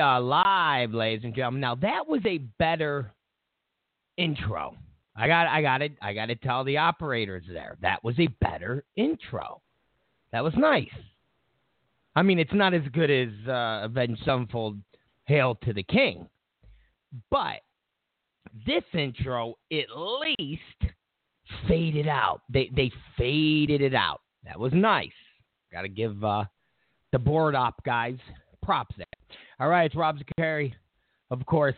Are live, ladies and gentlemen. Now that was a better intro. I got I got it. I got to tell the operators there. That was a better intro. That was nice. I mean, it's not as good as uh, Avenged Sevenfold Hail to the King. But this intro at least faded out. They they faded it out. That was nice. Got to give uh, the board op guys props there. All right, it's Rob Zicari. Of course,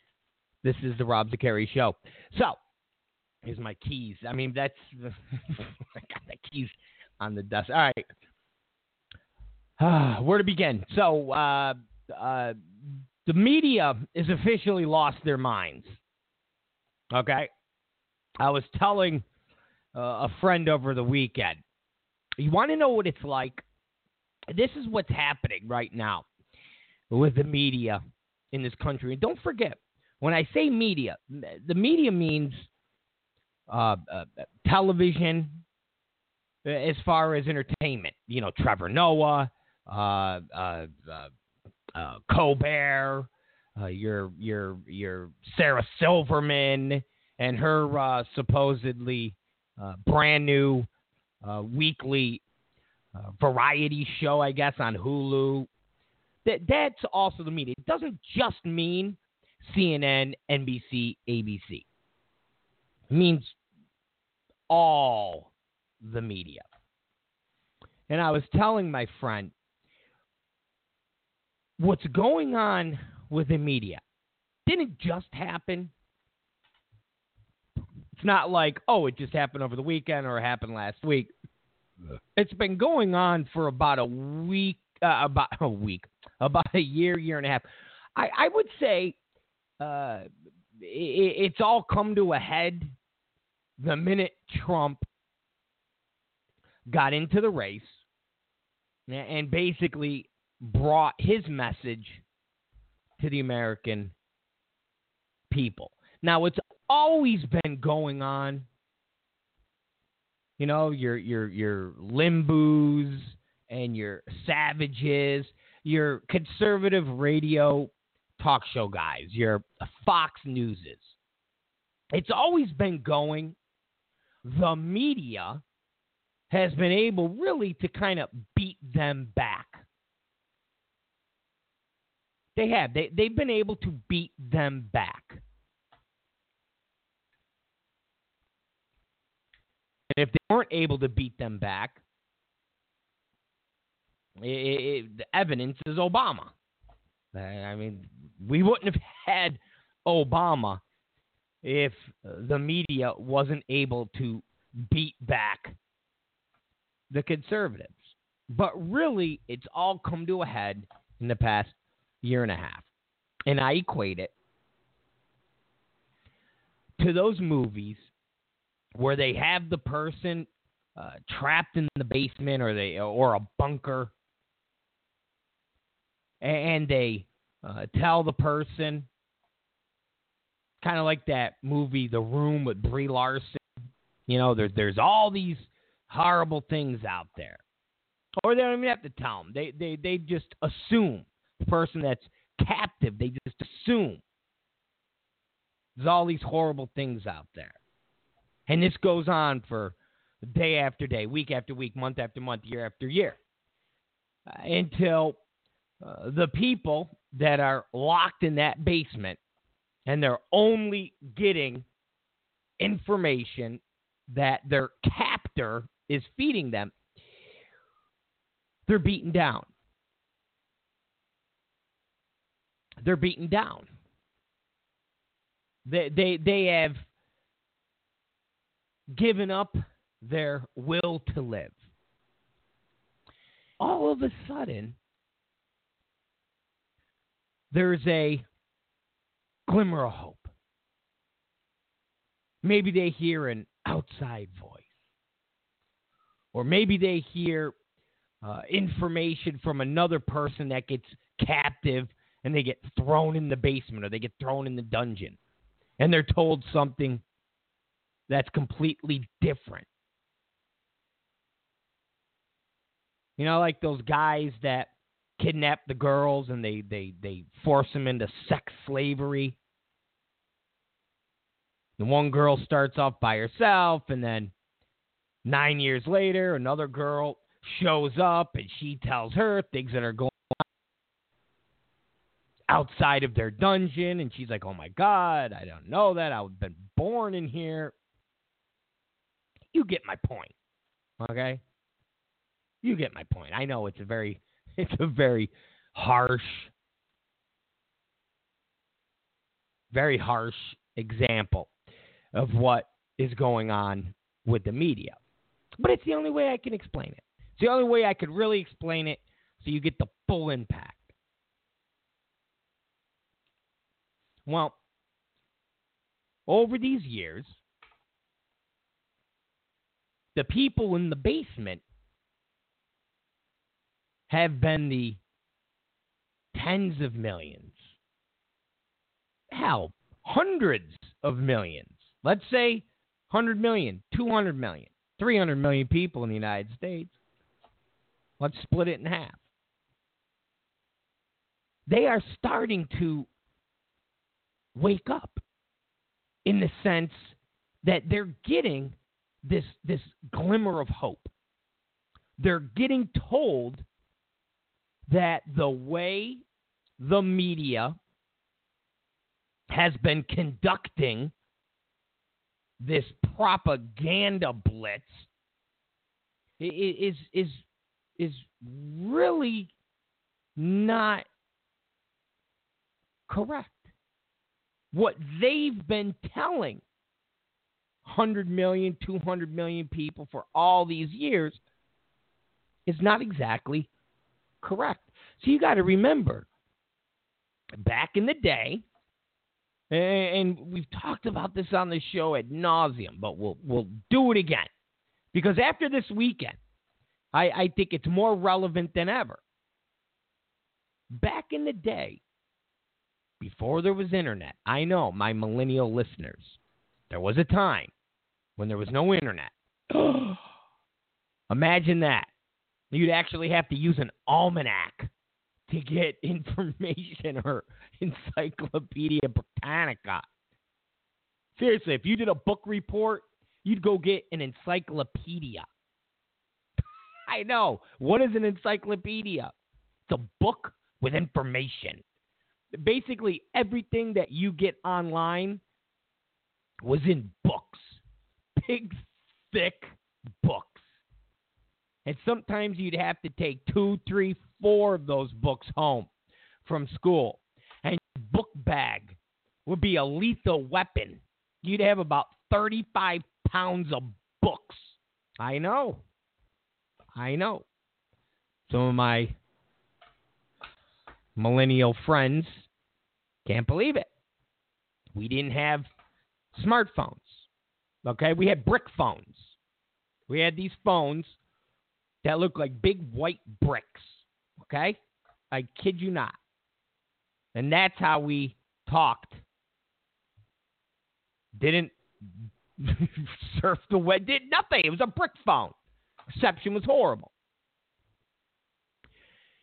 this is the Rob Zicari show. So, here's my keys. I mean, that's I got the keys on the desk. All right. where to begin? So, uh, uh, the media has officially lost their minds. Okay. I was telling uh, a friend over the weekend. You want to know what it's like? This is what's happening right now with the media in this country. And don't forget, when I say media, the media means uh, uh, television as far as entertainment. You know, Trevor Noah, uh, uh, uh uh, Colbert, uh, your your your Sarah Silverman, and her uh, supposedly uh, brand new uh, weekly uh, variety show, I guess, on Hulu. That that's also the media. It doesn't just mean CNN, NBC, ABC. It means all the media. And I was telling my friend what's going on with the media didn't just happen. It's not like, oh, it just happened over the weekend or it happened last week. It's been going on for about a week, uh, about a week, about a year, year and a half. I, I would say uh, it, it's all come to a head the minute Trump got into the race and basically brought his message to the American people. Now, it's always been going on. You know, your your your Limbaughs and your savages, your conservative radio talk show guys, your Fox Newses. It's always been going. The media has been able really to kind of beat them back. They have. They, they've been able to beat them back. And if they weren't able to beat them back, it, it, the evidence is Obama. I mean, we wouldn't have had Obama if the media wasn't able to beat back the conservatives. But really, it's all come to a head in the past year and a half. And I equate it to those movies where they have the person uh, trapped in the basement or they or a bunker and they uh, tell the person kind of like that movie The Room with Brie Larson you know there's there's all these horrible things out there or they don't even have to tell them they they they just assume the person that's captive. They just assume there's all these horrible things out there. And this goes on for day after day, week after week, month after month, year after year, uh, until uh, the people that are locked in that basement and they're only getting information that their captor is feeding them, they're beaten down. they're beaten down. They they they have given up their will to live. All of a sudden, there's a glimmer of hope. Maybe they hear an outside voice. Or maybe they hear uh, information from another person that gets captive and they get thrown in the basement or they get thrown in the dungeon and they're told something that's completely different. You know, like those guys that kidnap the girls and they they they force them into sex slavery. The one girl starts off by herself, and then nine years later, another girl shows up and she tells her things that are going on outside of their dungeon. And she's like, Oh my God, I don't know that. I've been born in here. You get my point. Okay? You get my point. I know it's a very it's a very harsh very harsh example of what is going on with the media. But it's the only way I can explain it. It's the only way I could really explain it so you get the full impact. Well, over these years, the people in the basement have been the tens of millions. Hell, hundreds of millions. Let's say 100 million, 200 million, 300 million people in the United States. Let's split it in half. They are starting to wake up in the sense that they're getting this this glimmer of hope. They're getting told that the way the media has been conducting this propaganda blitz is is is really not correct. What they've been telling 100 million, 200 million people for all these years is not exactly correct. So you got to remember, back in the day, and we've talked about this on the show at nauseum, but we'll we'll do it again because after this weekend, I, I think it's more relevant than ever. Back in the day, before there was internet, I know my millennial listeners, there was a time when there was no internet. Imagine that. You'd actually have to use an almanac to get information or Encyclopedia Britannica. Seriously, if you did a book report, you'd go get an encyclopedia. I know. What is an encyclopedia? It's a book with information. Basically, everything that you get online was in books. Big, thick books. And sometimes you'd have to take two, three, four of those books home from school. And book bag would be a lethal weapon. You'd have about 35 pounds of books. I know. I know. Some of my millennial friends can't believe it. We didn't have smartphones. Okay? We had brick phones. We had these phones that looked like big white bricks. Okay? I kid you not. And that's how we talked. Didn't surf the web, did nothing. It was a brick phone. Reception was horrible.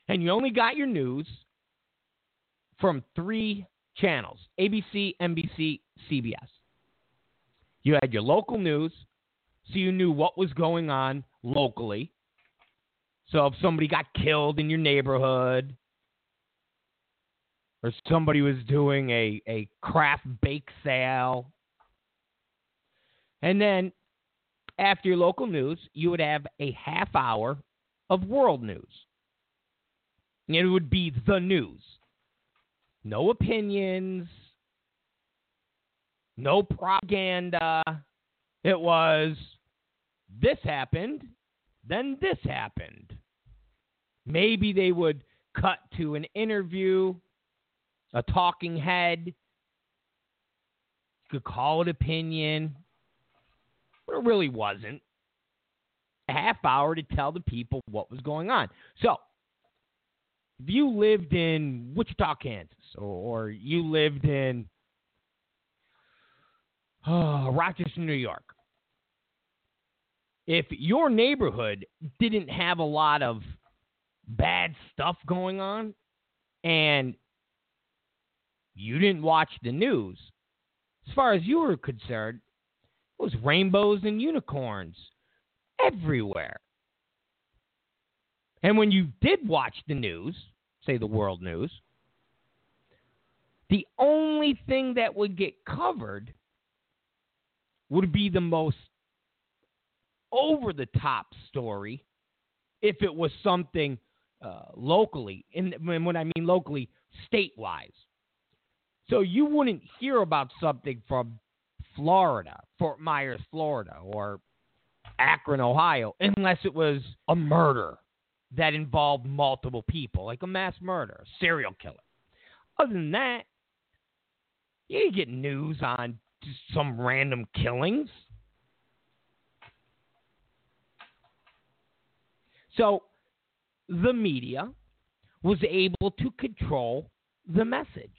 And you only got your news from three channels ABC, NBC, CBS. You had your local news, so you knew what was going on locally. So if somebody got killed in your neighborhood, or somebody was doing a, a craft bake sale, and then after your local news, you would have a half hour of world news. It would be the news. No opinions, no propaganda. It was this happened, then this happened. Maybe they would cut to an interview, a talking head. You could call it opinion, but it really wasn't. A half hour to tell the people what was going on. So, if you lived in Wichita, Kansas, or, you lived in oh, Rochester, New York, if your neighborhood didn't have a lot of bad stuff going on and you didn't watch the news, as far as you were concerned, it was rainbows and unicorns everywhere. And when you did watch the news, say the world news, the only thing that would get covered would be the most over the top story if it was something uh, locally. And when I mean locally, state wise. So you wouldn't hear about something from Florida, Fort Myers, Florida, or Akron, Ohio, unless it was a murder that involved multiple people, like a mass murder, a serial killer. Other than that, you get news on just some random killings. So the media was able to control the message.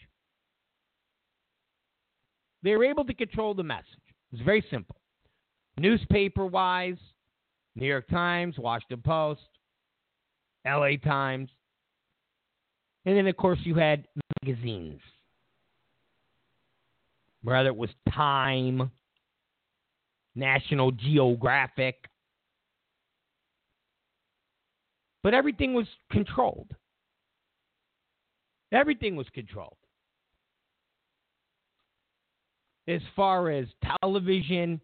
They were able to control the message. It was very simple. Newspaper wise, New York Times, Washington Post, LA Times. And then, of course, you had magazines. Whether it was Time, National Geographic. But everything was controlled. Everything was controlled. As far as television,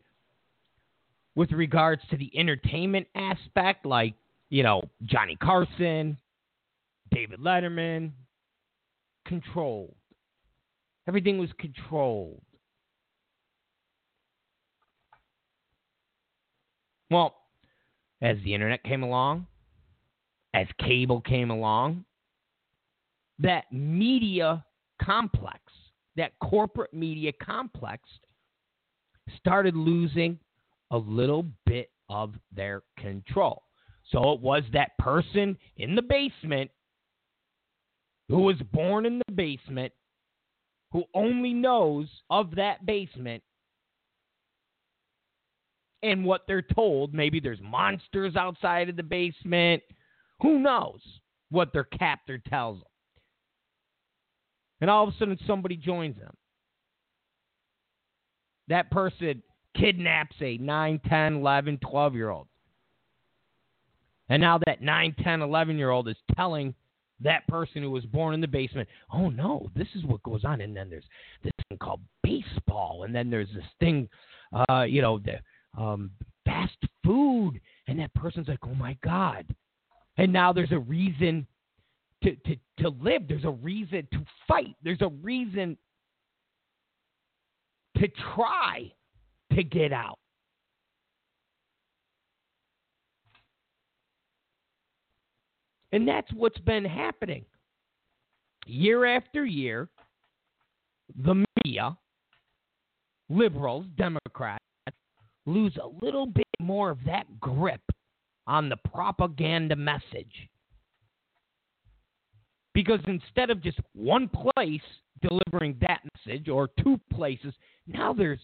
with regards to the entertainment aspect, like you know, Johnny Carson, David Letterman, controlled. Everything was controlled. Well, as the internet came along, as cable came along, that media complex, that corporate media complex, started losing a little bit of their control. So it was that person in the basement who was born in the basement, who only knows of that basement and what they're told. Maybe there's monsters outside of the basement. Who knows what their captor tells them? And all of a sudden, somebody joins them. That person kidnaps a 9, 10, 11, 12 year old and now that 9, 10, 11 year old is telling that person who was born in the basement, oh no, this is what goes on. And then there's this thing called baseball. And then there's this thing, uh, you know, the um, fast food. And that person's like, oh my God. And now there's a reason to, to, to live. There's a reason to fight. There's a reason to try to get out. And that's what's been happening. Year after year, the media, liberals, Democrats, lose a little bit more of that grip on the propaganda message. Because instead of just one place delivering that message or two places, now there's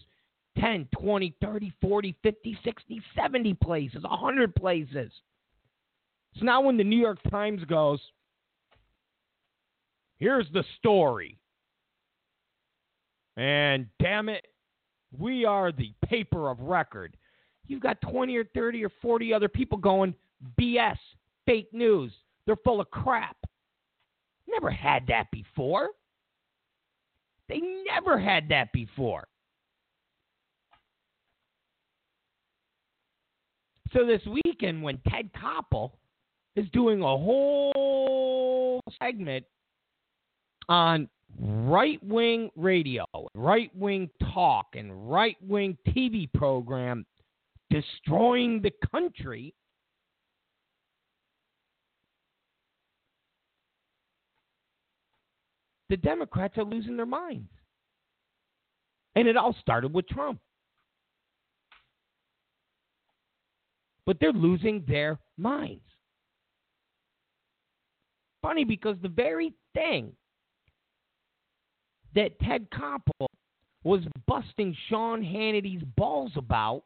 10, 20, 30, 40, 50, 60, 70 places, 100 places. So now when the New York Times goes, here's the story. And damn it, we are the paper of record. You've got 20 or 30 or 40 other people going, BS, fake news. They're full of crap. Never had that before. They never had that before. So this weekend, when Ted Koppel is doing a whole segment on right wing radio, right wing talk, and right wing TV program destroying the country. The Democrats are losing their minds. And it all started with Trump. But they're losing their minds funny because the very thing that Ted Koppel was busting Sean Hannity's balls about,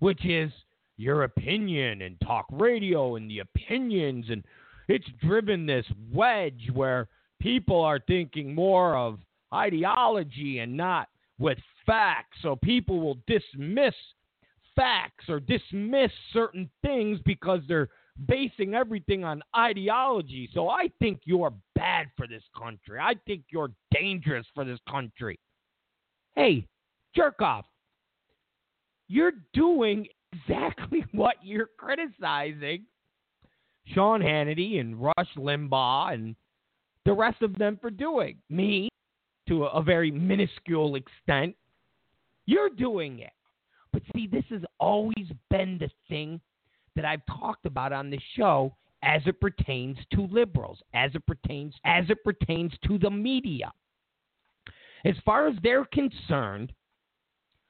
which is your opinion and talk radio and the opinions and it's driven this wedge where people are thinking more of ideology and not with facts. So people will dismiss facts or dismiss certain things because they're basing everything on ideology. So I think you're bad for this country. I think you're dangerous for this country. Hey, jerk off. You're doing exactly what you're criticizing Sean Hannity and Rush Limbaugh and the rest of them for doing. Me, to a, very minuscule extent, you're doing it. But see, this has always been the thing that I've talked about on this show as it pertains to liberals, as it pertains as it pertains to the media. As far as they're concerned,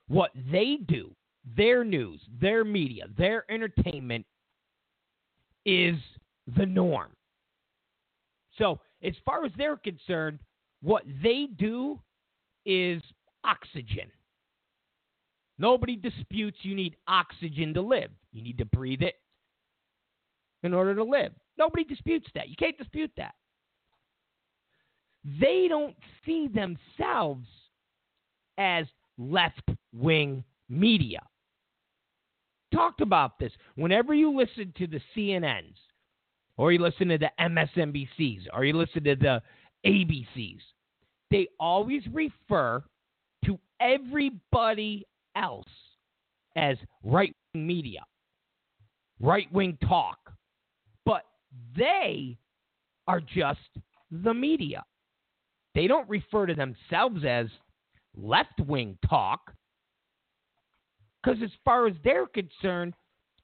what they do, their news, their media, their entertainment is the norm. So, as far as they're concerned, what they do is oxygen. Nobody disputes you need oxygen to live. You need to breathe it in order to live. Nobody disputes that. You can't dispute that. They don't see themselves as left wing media. Talked about this. Whenever you listen to the CNNs, or you listen to the MSNBCs, or you listen to the ABCs, they always refer to everybody else as right wing media, right wing talk. But they are just the media. They don't refer to themselves as left wing talk. Because as far as they're concerned,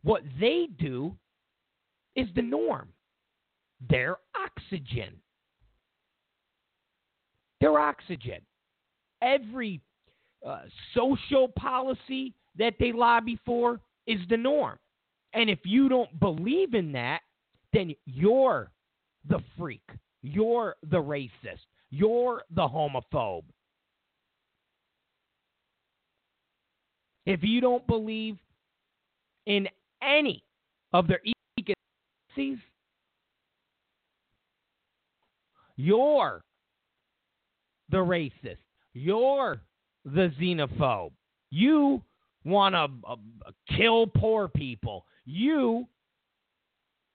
what they do is the norm. They're oxygen. They're oxygen. Every uh, social policy that they lobby for is the norm. And if you don't believe in that, then you're the freak. You're the racist. You're the homophobe. If you don't believe in any of their economics, you're the racist. You're the xenophobe. You want to uh, kill poor people. You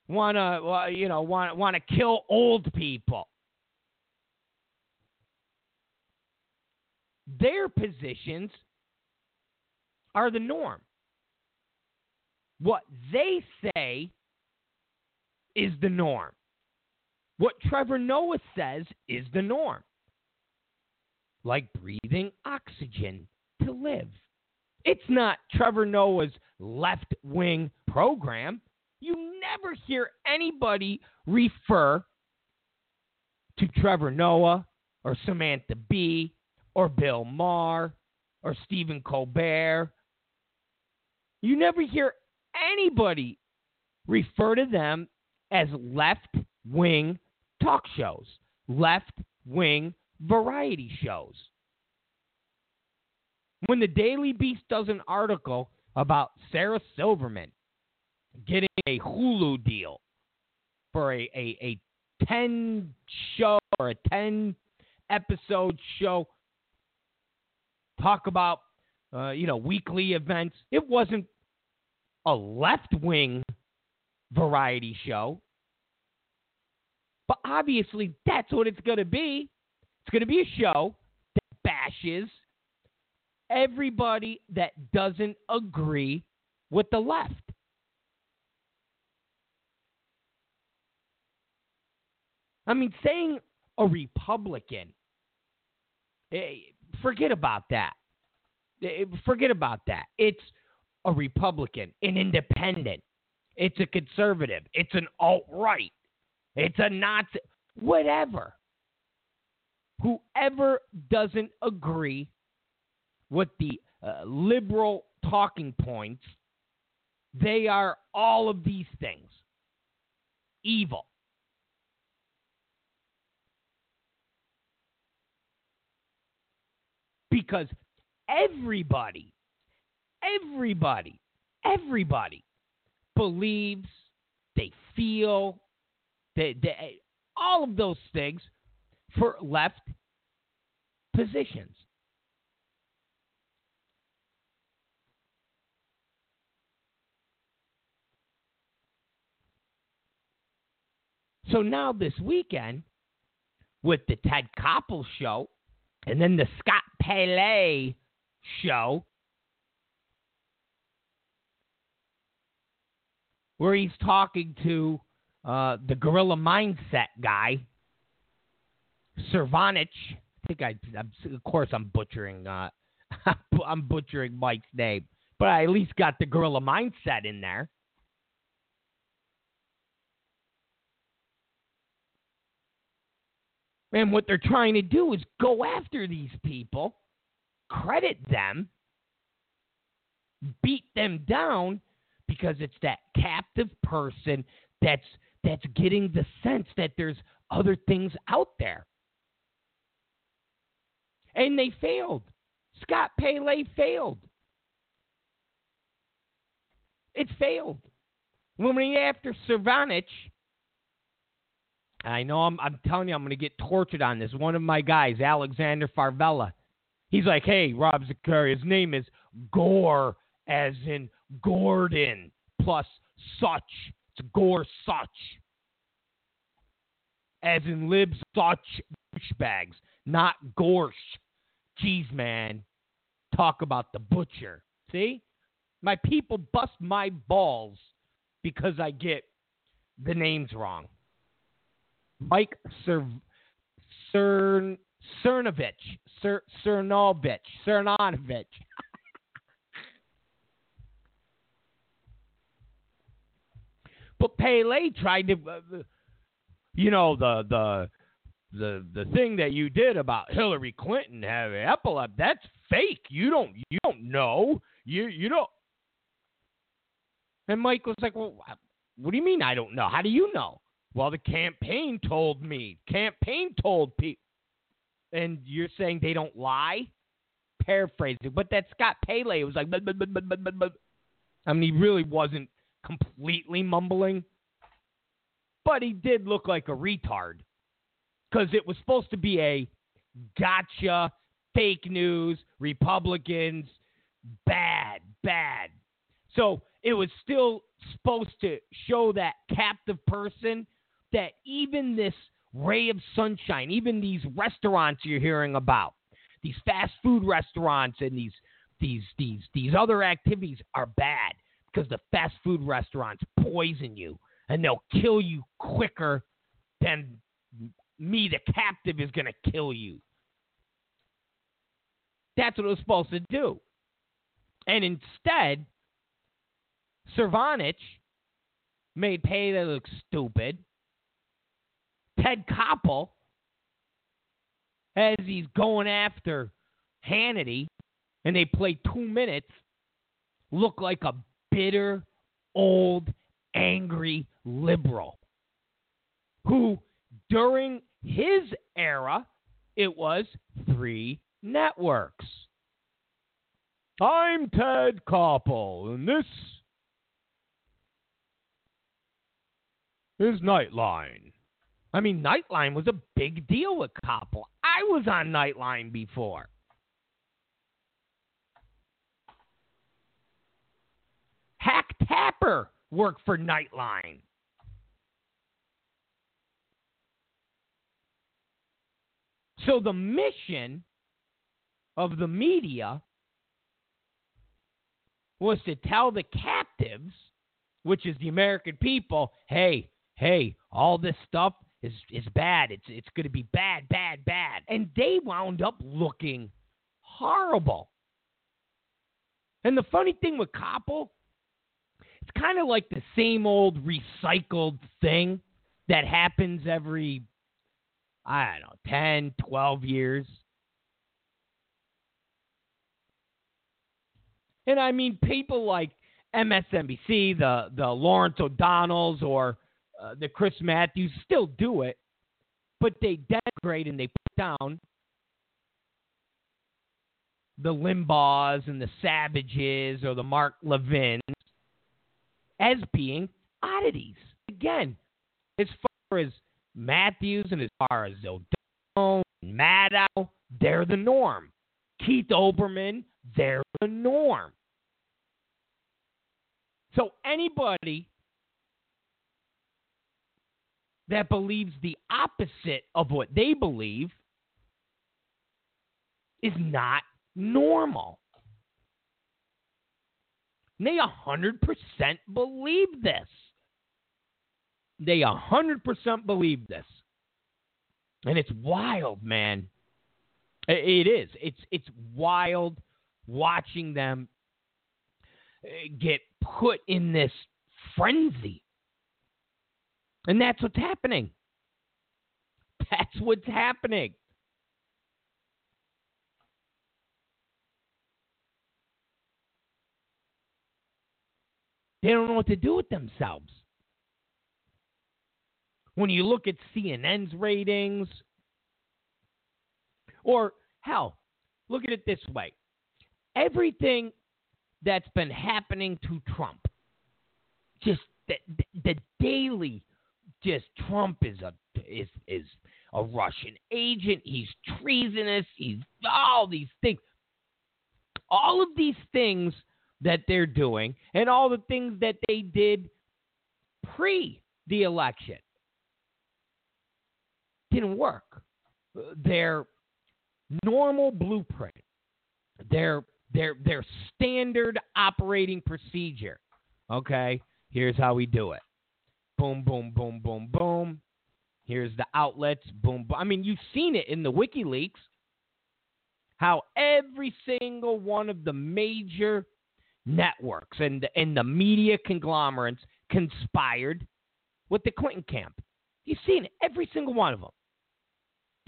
want to, uh, you know, want want to kill old people. Their positions are the norm. What they say is the norm. What Trevor Noah says is the norm like breathing oxygen to live. It's not Trevor Noah's left wing program. You never hear anybody refer to Trevor Noah or Samantha Bee or Bill Maher or Stephen Colbert. You never hear anybody refer to them as left wing talk shows, left wing variety shows. When the Daily Beast does an article about Sarah Silverman getting a Hulu deal for a, a, a 10 show or a 10 episode show, talk about, uh, you know, weekly events. It wasn't a left wing variety show. But obviously, that's what it's going to be. It's going to be a show that bashes everybody that doesn't agree with the left. I mean, saying a Republican, eh, forget about that. Eh, forget about that. It's a Republican, an independent. It's a conservative. It's an alt right. It's a Nazi. Whatever whoever doesn't agree with the uh, liberal talking points, they are all of these things evil. Because everybody, everybody, everybody believes, they feel, They, they, all of those things for left positions. So now this weekend, with the Ted Koppel show and then the Scott Pelley show, where he's talking to uh, the gorilla mindset guy, Cervanich. I think I, I'm, of course, I'm butchering. Uh, I'm butchering Mike's name, but I at least got the gorilla mindset in there. And what they're trying to do is go after these people, credit them, beat them down because it's that captive person that's that's getting the sense that there's other things out there. And they failed. Scott Pelley failed. It failed. When we after Cervanich, I know I'm, I'm telling you, I'm going to get tortured on this. One of my guys, Alexander Farvella, he's like, hey, Rob Zicari, his name is Gore, as in Gordon, plus such. It's Gore such. As in libs such douchebags, not gorsh. Jeez, man. Talk about the butcher. See? My people bust my balls because I get the names wrong. Mike Cern, Cern, Cernovich, Cer, Cernovich, Cernovich. but Pelley tried to, uh, you know, the the the the thing that you did about Hillary Clinton having epilepsy. That's fake. You don't you don't know. You you don't. And Mike was like, well, what do you mean I don't know? How do you know? Well, the campaign told me. Campaign told people. And you're saying they don't lie? Paraphrasing. But that Scott Pelley was like. I mean, he really wasn't completely mumbling. But he did look like a retard. Because it was supposed to be a gotcha, fake news, Republicans, bad, bad. So it was still supposed to show that captive person that even this ray of sunshine, even these restaurants you're hearing about, these fast food restaurants and these these these these other activities are bad because the fast food restaurants poison you and they'll kill you quicker than me the captive is going to kill you. That's what it was supposed to do. And instead, Cervanich made Pelley look stupid. Ted Koppel, as he's going after Hannity, and they play two minutes, look like a bitter, old, angry liberal who, during his era, it was three networks. I'm Ted Koppel, and this is Nightline. I mean, Nightline was a big deal with Koppel. I was on Nightline before. Hack Tapper worked for Nightline. So the mission of the media was to tell the captives, which is the American people, hey, hey, all this stuff is is bad. It's it's going to be bad, bad, bad. And they wound up looking horrible. And the funny thing with Koppel, it's kind of like the same old recycled thing that happens every I don't know, 10, 12 years. And I mean people like MSNBC, the the Lawrence O'Donnells or uh, the Chris Matthews still do it, but they denigrate and they put down the Limbaughs and the Savages or the Mark Levins as being oddities. Again, as far as Matthews and as far as O'Donnell, Maddow, they're the norm. Keith Olbermann, they're the norm. So anybody that believes the opposite of what they believe is not normal. And they 100% believe this. They 100% believe this. And it's wild, man. It is. It's it's wild watching them uh, get put in this frenzy. And that's what's happening. That's what's happening. They don't know what to do with themselves. When you look at CNN's ratings, or hell, look at it this way everything that's been happening to Trump, just the, the, the daily, just Trump is a is is a Russian agent. He's treasonous. He's all these things. All of these things that they're doing, and all the things that they did pre the election didn't work. Their normal blueprint, their their their standard operating procedure. Okay, here's how we do it. Boom, boom, boom, boom, boom. Here's the outlets. Boom, boom. I mean, you've seen it in the WikiLeaks. How every single one of the major networks and and the media conglomerates conspired with the Clinton camp. You've seen it, every single one of them.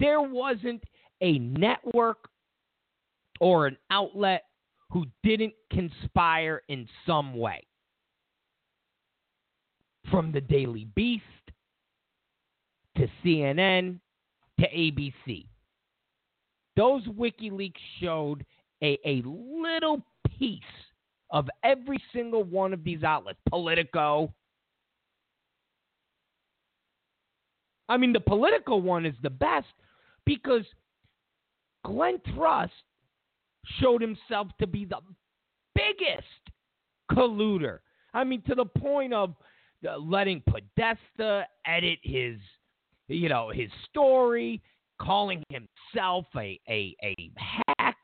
There wasn't a network or an outlet who didn't conspire in some way. From the Daily Beast to CNN to ABC. Those WikiLeaks showed a, a little piece of every single one of these outlets. Politico. I mean, the Politico one is the best because Glenn Thrush showed himself to be the biggest colluder. I mean, to the point of Uh, letting Podesta edit his, you know, his story, calling himself a a, a hack.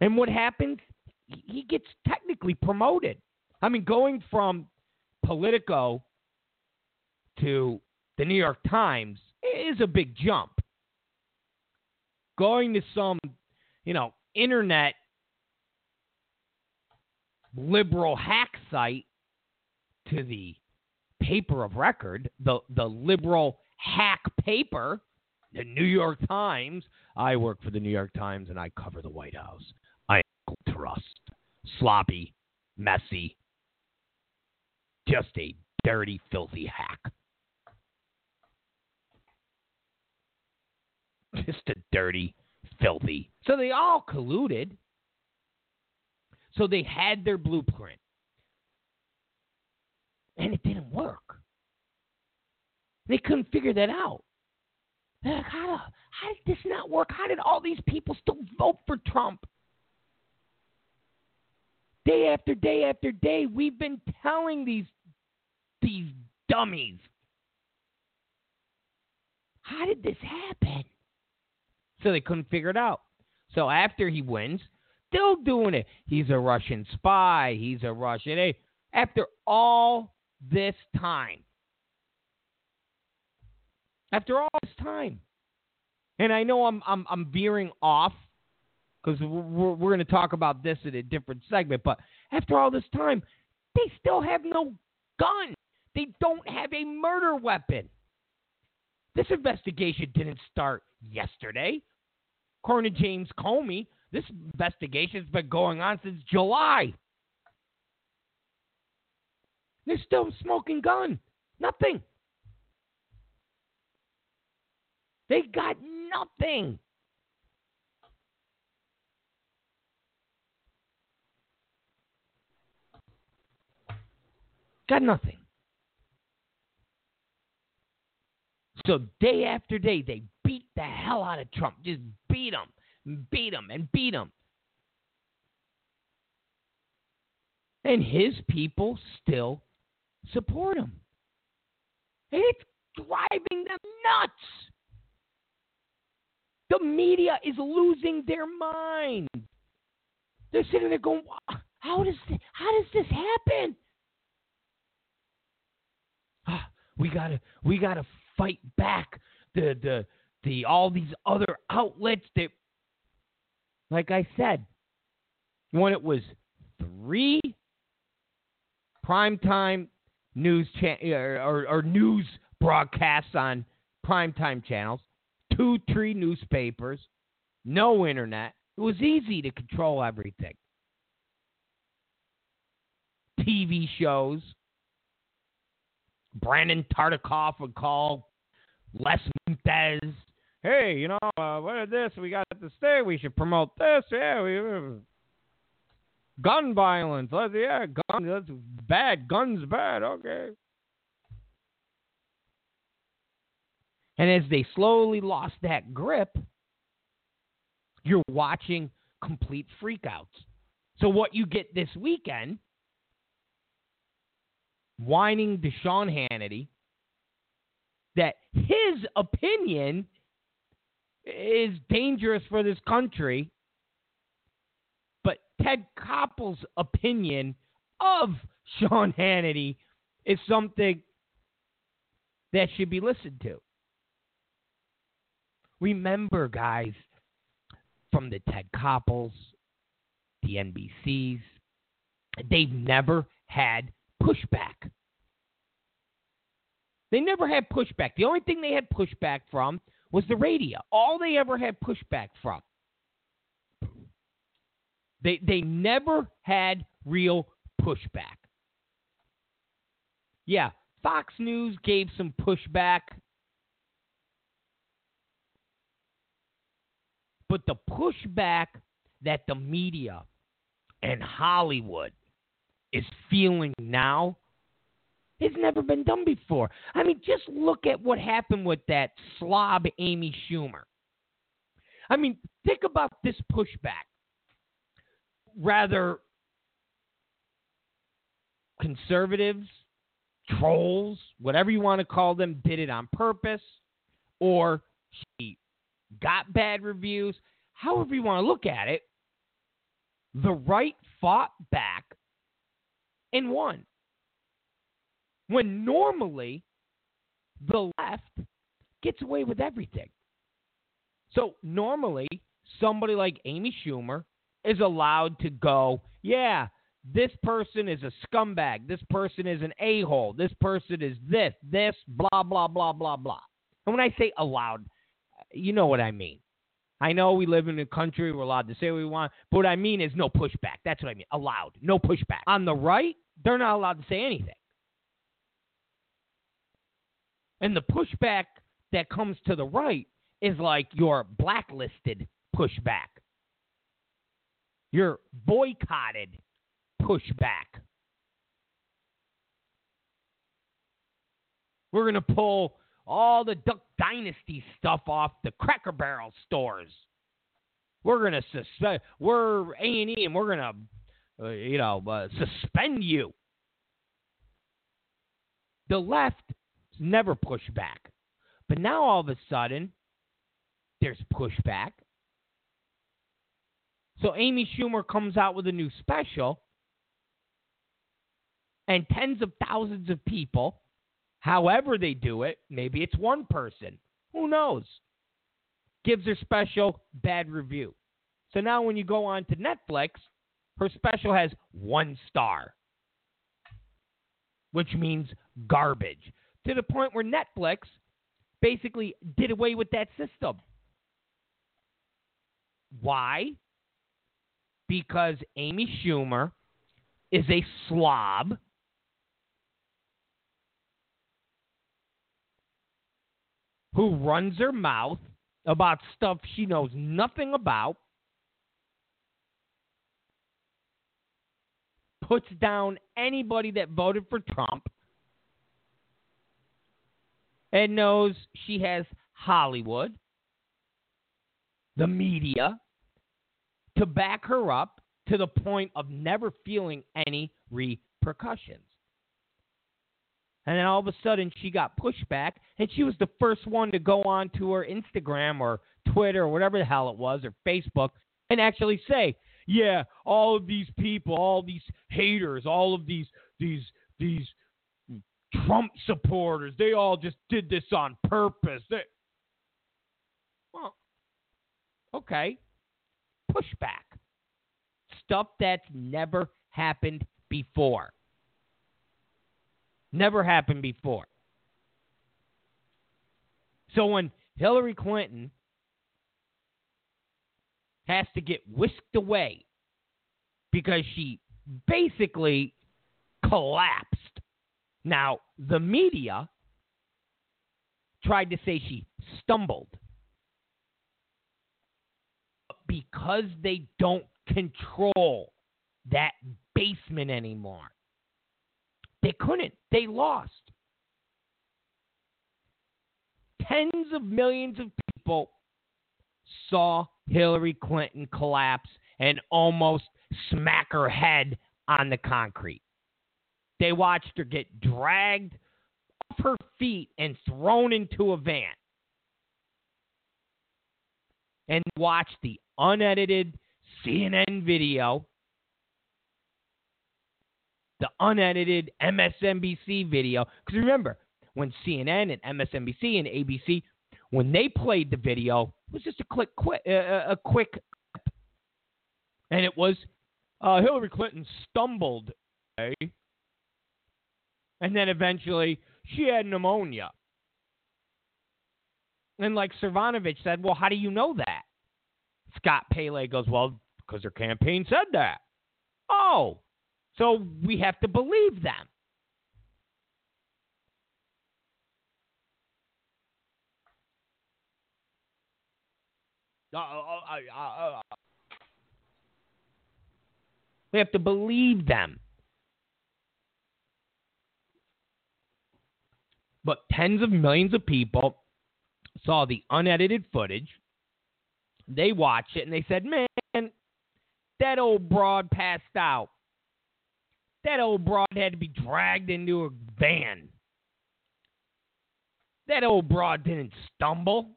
And what happens? He gets technically promoted. I mean, going from Politico to the New York Times is a big jump going to some, you know, internet liberal hack site to the paper of record, the the liberal hack paper, the New York Times. I work for the New York Times and I cover the White House. I trust sloppy, messy, just a dirty, filthy hack. Just a dirty, filthy. So they all colluded. So they had their blueprint. And it didn't work. They couldn't figure that out. They're like, how, how did this not work? How did all these people still vote for Trump? Day after day after day, we've been telling these these dummies. How did this happen? So they couldn't figure it out. So after he wins, still doing it. He's a Russian spy. He's a Russian. After all this time, after all this time, and I know I'm I'm I'm veering off because we're we're going to talk about this in a different segment. But after all this time, they still have no gun. They don't have a murder weapon. This investigation didn't start yesterday. According to James Comey, this investigation has been going on since July. They're still smoking gun. Nothing. They got nothing. Got nothing. So day after day, they beat the hell out of Trump. Just beat him, beat him, and beat him. And his people still support them. It's driving them nuts. The media is losing their mind. They're sitting there going, "How does this, how does this happen?" Ah, we gotta we gotta fight back the the the all these other outlets that, like I said, when it was three primetime news cha- or, or, news broadcasts on primetime channels, two, three newspapers, no internet. It was easy to control everything. TV shows. Brandon Tartikoff would call Les Moonves. Hey, you know, uh, what is this? We got this thing. We should promote this. Yeah, we. Gun violence. Let's, yeah, gun. That's bad. Guns bad. Okay. And as they slowly lost that grip, you're watching complete freakouts. So what you get this weekend, whining Sean Hannity that his opinion is dangerous for this country, Ted Koppel's opinion of Sean Hannity is something that should be listened to. Remember, guys, from the Ted Koppels, the NBCs, they've never had pushback. They never had pushback. The only thing they had pushback from was the radio. All they ever had pushback from. They they never had real pushback. Yeah, Fox News gave some pushback. But the pushback that the media and Hollywood is feeling now has never been done before. I mean, just look at what happened with that slob Amy Schumer. I mean, think about this pushback. Rather conservatives, trolls, whatever you want to call them, did it on purpose, or she got bad reviews. However, you want to look at it, the right fought back and won. When normally the left gets away with everything. So normally somebody like Amy Schumer is allowed to go, yeah, this person is a scumbag. This person is an a hole. This person is this, this, blah, blah, blah, blah, blah. And when I say allowed, you know what I mean. I know we live in a country we're allowed to say what we want, but what I mean is no pushback. That's what I mean. Allowed. No pushback. On the right, they're not allowed to say anything. And the pushback that comes to the right is like your blacklisted pushback, your boycotted pushback. We're going to pull all the Duck Dynasty stuff off the Cracker Barrel stores. We're going to suspend, we're A&E and we're going to, uh, you know, uh, suspend you. The left never pushback. But now all of a sudden, there's pushback. So Amy Schumer comes out with a new special, and tens of thousands of people, however they do it, maybe it's one person, who knows, gives her special bad review. So now when you go on to Netflix, her special has one star, which means garbage to the point where Netflix basically did away with that system. Why? Because Amy Schumer is a slob. Who runs her mouth about stuff she knows nothing about, puts down anybody that voted for Trump, and knows she has Hollywood, the media, to back her up to the point of never feeling any repercussions. And then all of a sudden she got pushback, and she was the first one to go on to her Instagram or Twitter or whatever the hell it was, or Facebook, and actually say, yeah, all of these people, all these haters, all of these these these Trump supporters, they all just did this on purpose. They, well, okay. Pushback. Stuff that's never happened before. Never happened before. So when Hillary Clinton has to get whisked away because she basically collapsed. Now, the media tried to say she stumbled. Because they don't control that basement anymore. They couldn't. They lost. Tens of millions of people saw Hillary Clinton collapse and almost smack her head on the concrete. They watched her get dragged off her feet and thrown into a van. And watch the unedited CNN video the unedited MSNBC video. Because remember, when CNN and MSNBC and ABC, when they played the video, it was just a quick, quick uh, a quick, and it was uh, Hillary Clinton stumbled, okay? and then eventually she had pneumonia. And like Cernovich said, well, how do you know that? Scott Pelley goes, well, because their campaign said that. Oh, so we have to believe them. Uh, uh, uh, we have to believe them. But tens of millions of people saw the unedited footage. They watched it and they said, man, that old broad passed out. That old broad had to be dragged into a van. That old broad didn't stumble.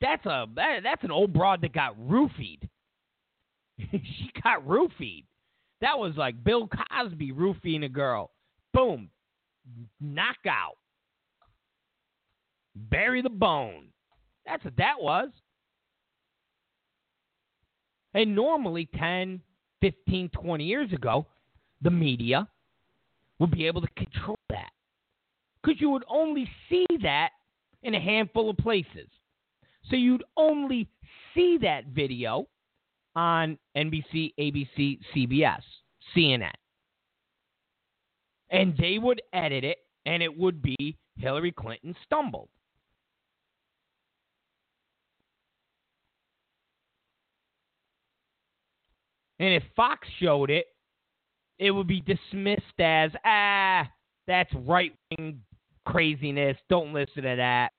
That's a that, that's an old broad that got roofied. she got roofied. That was like Bill Cosby roofing a girl. Boom. Knockout. Bury the bone. That's what that was. And normally 10, 15, 20 years ago, the media would be able to control that. Because you would only see that in a handful of places. So you'd only see that video on NBC, ABC, CBS, CNN. And they would edit it, and it would be Hillary Clinton stumbled. And if Fox showed it, it would be dismissed as, ah, that's right wing craziness. Don't listen to that.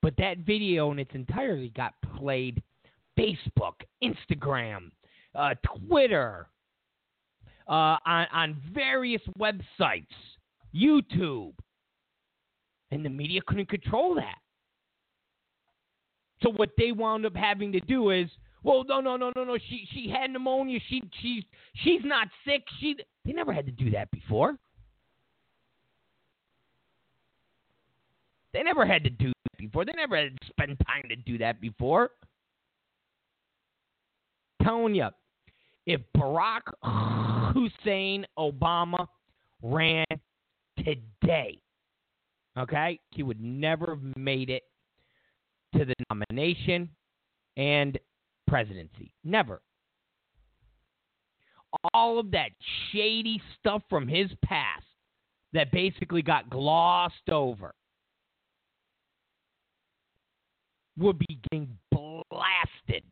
But that video in its entirety got played Facebook, Instagram, uh, Twitter, uh, on, on various websites, YouTube. And the media couldn't control that. So what they wound up having to do is, well, no, no, no, no, no. She she had pneumonia. She she's she's not sick. She they never had to do that before. They never had to do that before. They never had to spend time to do that before. Telling you, if Barack Hussein Obama ran today, okay, he would never have made it to the nomination and presidency. Never. All of that shady stuff from his past that basically got glossed over would be getting blasted.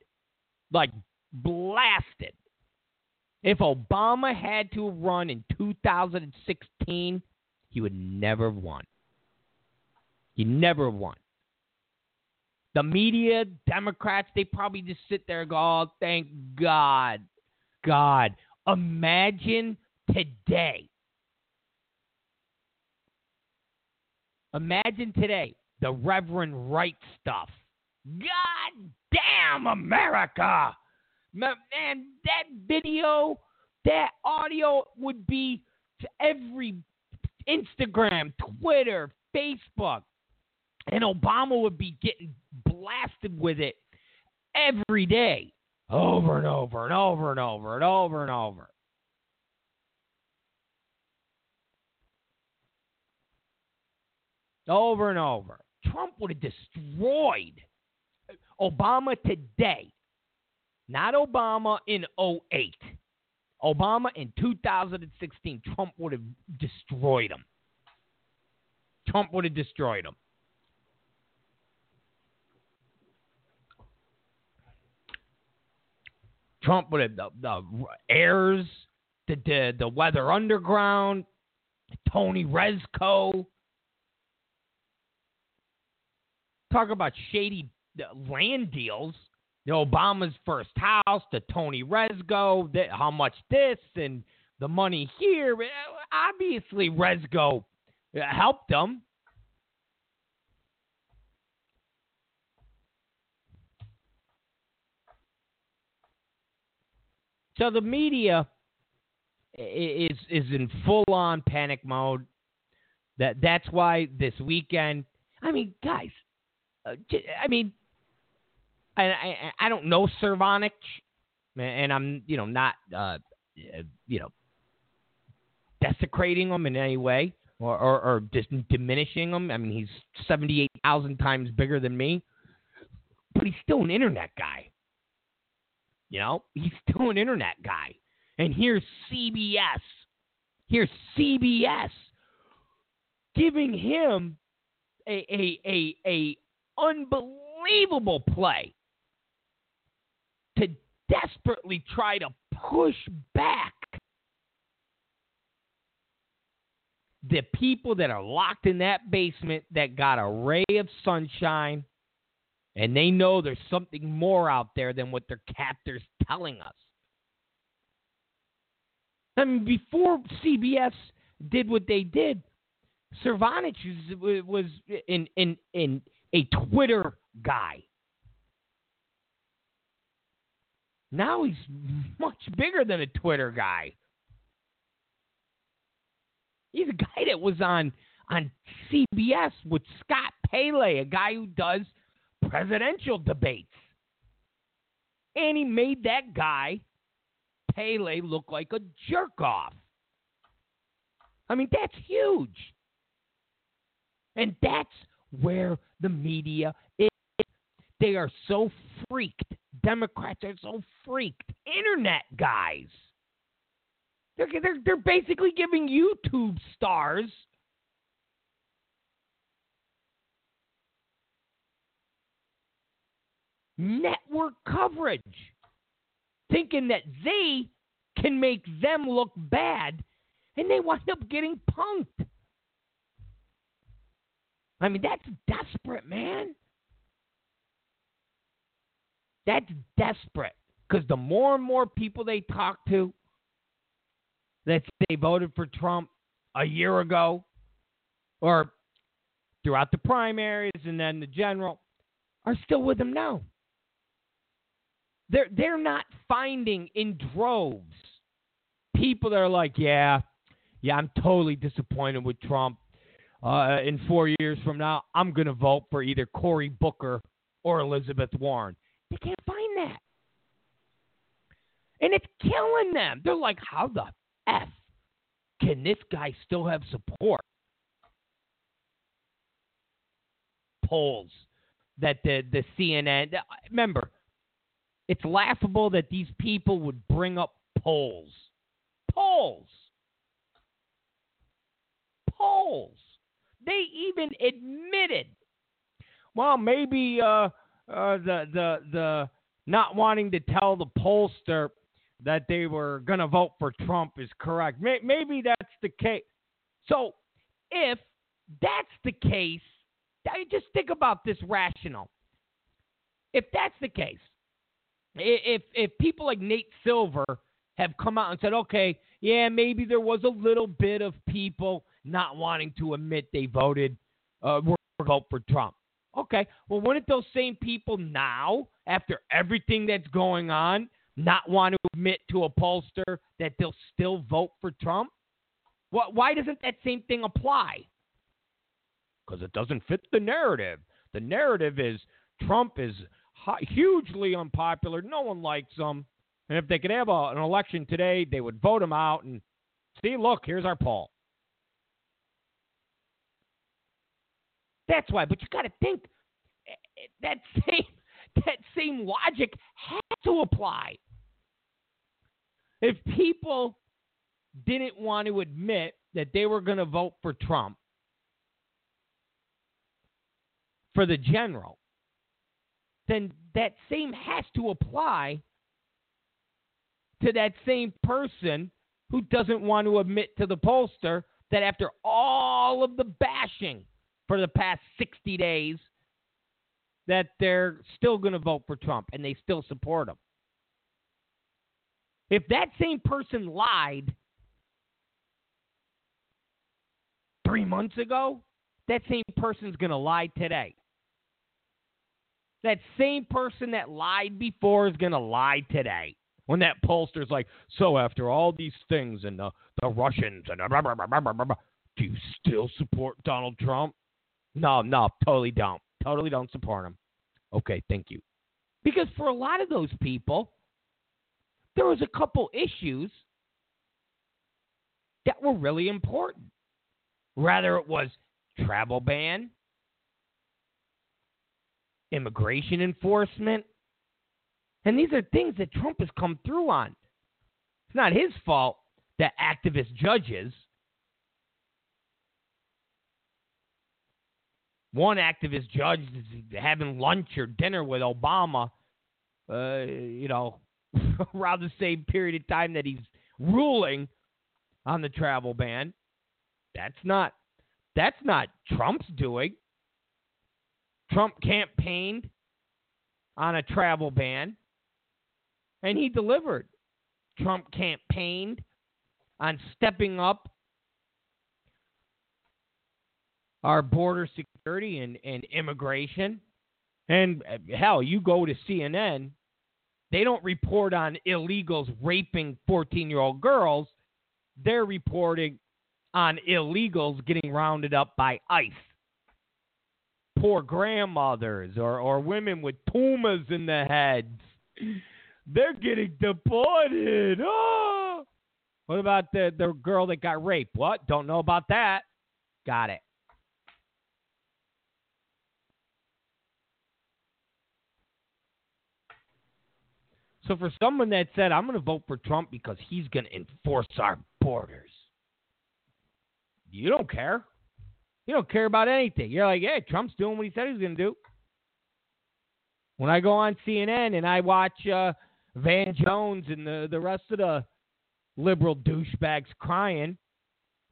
Like blasted. If Obama had to run in 2016, he would never have won. He never won. The media, Democrats, they probably just sit there and go, oh, thank God. God. Imagine today. Imagine today the Reverend Wright stuff. God damn America. Man, that video, that audio would be to every Instagram, Twitter, Facebook. And Obama would be getting blasted with it every day, over and over and over and over and over and over. Over and over. Trump would have destroyed Obama today. Not Obama in 08. Obama in 2016, Trump would have destroyed him. Trump would have destroyed him. Trump with the, the heirs, the, the the Weather Underground, Tony Rezko. Talk about shady land deals. The Obama's first house, the Tony Rezko, the, how much this and the money here. Obviously, Rezko helped them. So the media is is in full on panic mode. That that's why this weekend. I mean, guys. Uh, I mean, I, I I don't know Cervantes, and I'm you know not uh, you know desecrating him in any way or or, or dis- diminishing him. I mean, he's seventy eight thousand times bigger than me, but he's still an internet guy. You know, he's still an internet guy. And here's CBS. Here's CBS giving him a a a, a unbelievable play to desperately try to push back the people that are locked in that basement that got a ray of sunshine and they know there's something more out there than what their captors telling us. I mean, before CBS did what they did, Cervantes was, was in, in, in a Twitter guy. Now he's much bigger than a Twitter guy. He's a guy that was on on CBS with Scott Pelley, a guy who does presidential debates. And he made that guy, Pelley, look like a jerk off. I mean, that's huge. And that's where the media is. They are so freaked. Democrats are so freaked. Internet guys. They're, they're, they're basically giving YouTube stars network coverage, thinking that they can make them look bad, and they wind up getting punked. I mean, that's desperate, man. That's desperate. Because the more and more people they talk to that they voted for Trump a year ago or throughout the primaries and then the general are still with him now. They're they're not finding in droves people that are like, yeah, yeah, I'm totally disappointed with Trump. Uh, in four years from now, I'm going to vote for either Cory Booker or Elizabeth Warren. They can't find that. And it's killing them. They're like, how the F can this guy still have support? Polls that the, the CNN, remember, it's laughable that these people would bring up polls. Polls. Polls. They even admitted, well, maybe uh, uh, the the the not wanting to tell the pollster that they were going to vote for Trump is correct. Maybe that's the case. So if that's the case, just think about this rational. If that's the case, if if people like Nate Silver have come out and said, okay, yeah, maybe there was a little bit of people not wanting to admit they voted, uh, vote for Trump. Okay, well, wouldn't those same people now, after everything that's going on, not want to admit to a pollster that they'll still vote for Trump? Why doesn't that same thing apply? Because it doesn't fit the narrative. The narrative is Trump is hugely unpopular. No one likes them. And if they could have a, an election today, they would vote him out and see, look, here's our poll. That's why. But you got to think eh, eh, that same that same logic has to apply. If people didn't want to admit that they were going to vote for Trump for the general, then that same has to apply to that same person who doesn't want to admit to the pollster that after all of the bashing for the past 60 days that they're still going to vote for Trump and they still support him. If that same person lied three months ago, that same person's going to lie today. That same person that lied before is going to lie today. When that pollster's like, so after all these things and the, the Russians and blah, blah, blah, do you still support Donald Trump? No, no, totally don't. Totally don't support him. Okay, thank you. Because for a lot of those people, there was a couple issues that were really important. Rather, it was travel ban, immigration enforcement. And these are things that Trump has come through on. It's not his fault that activist judges, one activist judge is having lunch or dinner with Obama, uh, you know, around the same period of time that he's ruling on the travel ban. That's not that's not Trump's doing. Trump campaigned on a travel ban, and he delivered. Trump campaigned on stepping up our border security and, and immigration. And uh, hell, you go to CNN, they don't report on illegals raping 14 year old girls. They're reporting on illegals getting rounded up by ICE poor grandmothers or, or women with pumas in the heads. They're getting deported. Oh. What about the, the girl that got raped? What? Don't know about that. Got it. So for someone that said, I'm going to vote for Trump because he's going to enforce our borders, you don't care. You don't care about anything. You're like, yeah, Trump's doing what he said he was going to do. When I go on CNN and I watch uh, Van Jones and the, the rest of the liberal douchebags crying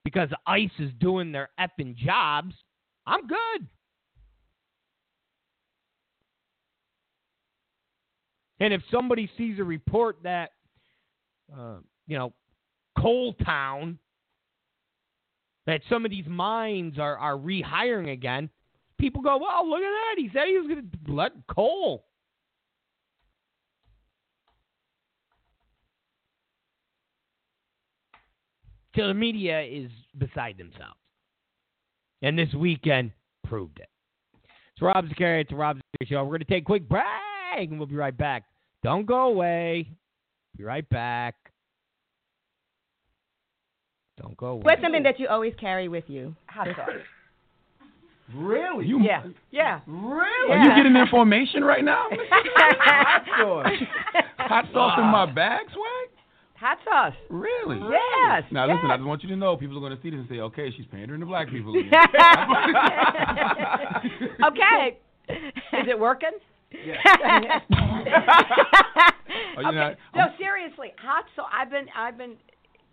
because ICE is doing their effing jobs, I'm good. And if somebody sees a report that, uh, you know, Coal Town that some of these mines are, are rehiring again, people go, well, look at that. He said he was going to let coal. So the media is beside themselves. And this weekend proved it. It's Rob Zicari. It's the Rob Show. We're going to take a quick break and we'll be right back. Don't go away. Be right back. Don't go away. What's something that you always carry with you? Hot sauce. Really? You, yeah. Yeah. Really? Yeah. Are you getting information right now? hot sauce. Hot sauce wow. in my bag, swag? Hot sauce. Really? Yes. Now yes. listen, I just want you to know people are going to see this and say, "Okay, she's pandering to black people." okay. Is it working? Yeah. Okay. not- no, seriously, hot sauce. I've been I've been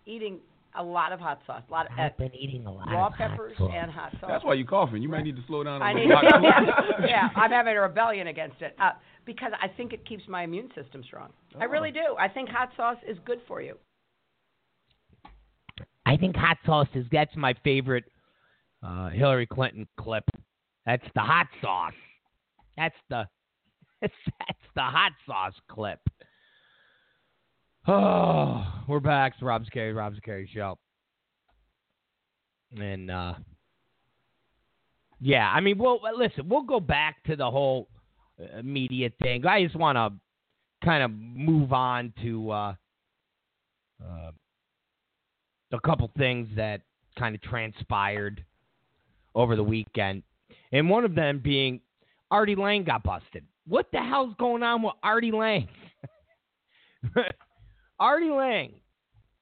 eating a lot of hot sauce, a lot of I've been eating a lot raw of hot peppers sauce. and hot sauce. That's why you're coughing. You might need to slow down. I on the need, yeah, yeah, I'm having a rebellion against it uh, because I think it keeps my immune system strong. I really Oh. do. I think hot sauce is good for you. I think hot sauce is that's my favorite uh, Hillary Clinton clip. That's the hot sauce. That's the that's the hot sauce clip. Oh, we're back. It's Rob Zicari, Rob Zicari show. And uh yeah, I mean, well, listen, we'll go back to the whole uh, media thing. I just want to kind of move on to uh, uh, a couple things that kind of transpired over the weekend, and one of them being Artie Lange got busted. What the hell's going on with Artie Lange? Artie Lange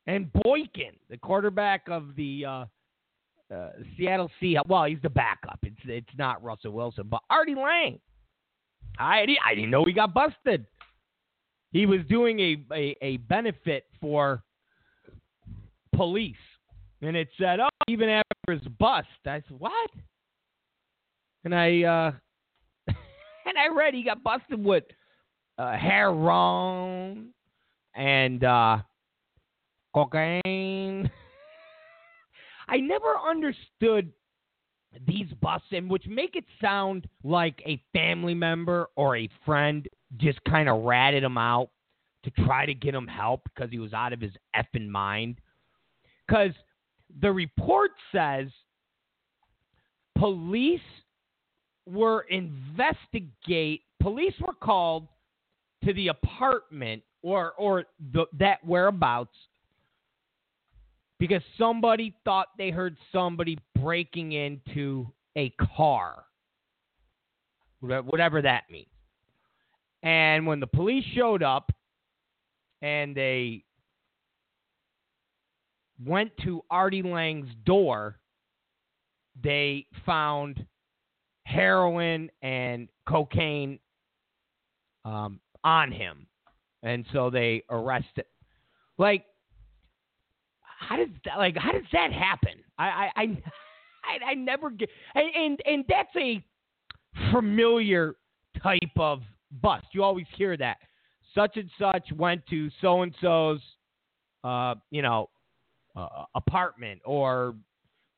and Boykin, the quarterback of the uh, uh, Seattle Seahawks. Well, he's the backup. It's it's not Russell Wilson, but Artie Lange. I I didn't know he got busted. He was doing a a, a benefit for police, and it said, "Oh, even after his bust." I said, "What?" And I uh, and I read he got busted with uh, heroin and uh, cocaine. I never understood these busts, and which make it sound like a family member or a friend just kind of ratted him out to try to get him help because he was out of his effing mind. Because the report says police were investigate. Police were called to the apartment or or the, that whereabouts because somebody thought they heard somebody breaking into a car, whatever that means. And when the police showed up and they went to Artie Lange's door, they found heroin and cocaine um, on him. And so they arrested. Like, how does that like how does that happen? I I I, I, never get and, and that's a familiar type of bust. You always hear that. Such and such went to so and so's uh, you know, uh, apartment or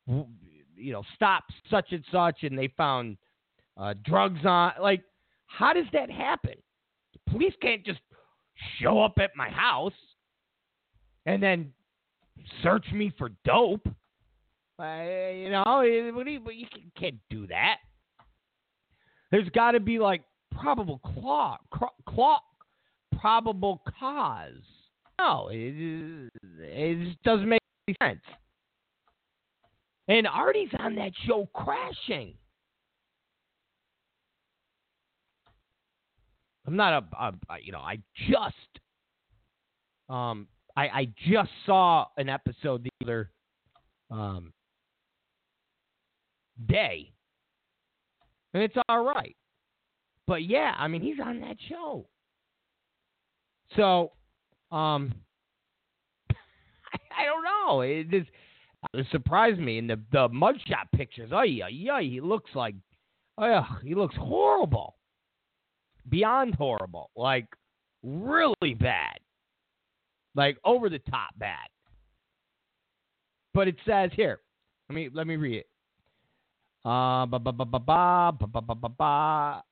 you know, stop such and such and they found uh, drugs on like how does that happen? The police can't just show up at my house and then search me for dope. Uh, you know, you, you can't do that. There's got to be like probable claw, claw, probable cause. No, it, it just doesn't make any sense. And Artie's on that show crashing. I'm not a, a, a you know, I just um I, I just saw an episode the other um, day, and it's all right. But yeah, I mean, he's on that show. So, um, I, don't know. It just it surprised me in the the mugshot pictures. Oh yeah, yeah, he looks like, oh, yeah, he looks horrible, beyond horrible, like really bad like over the top bad. But it says here, let me let me read it. Uh, ba ba ba ba ba ba ba ba ba ba.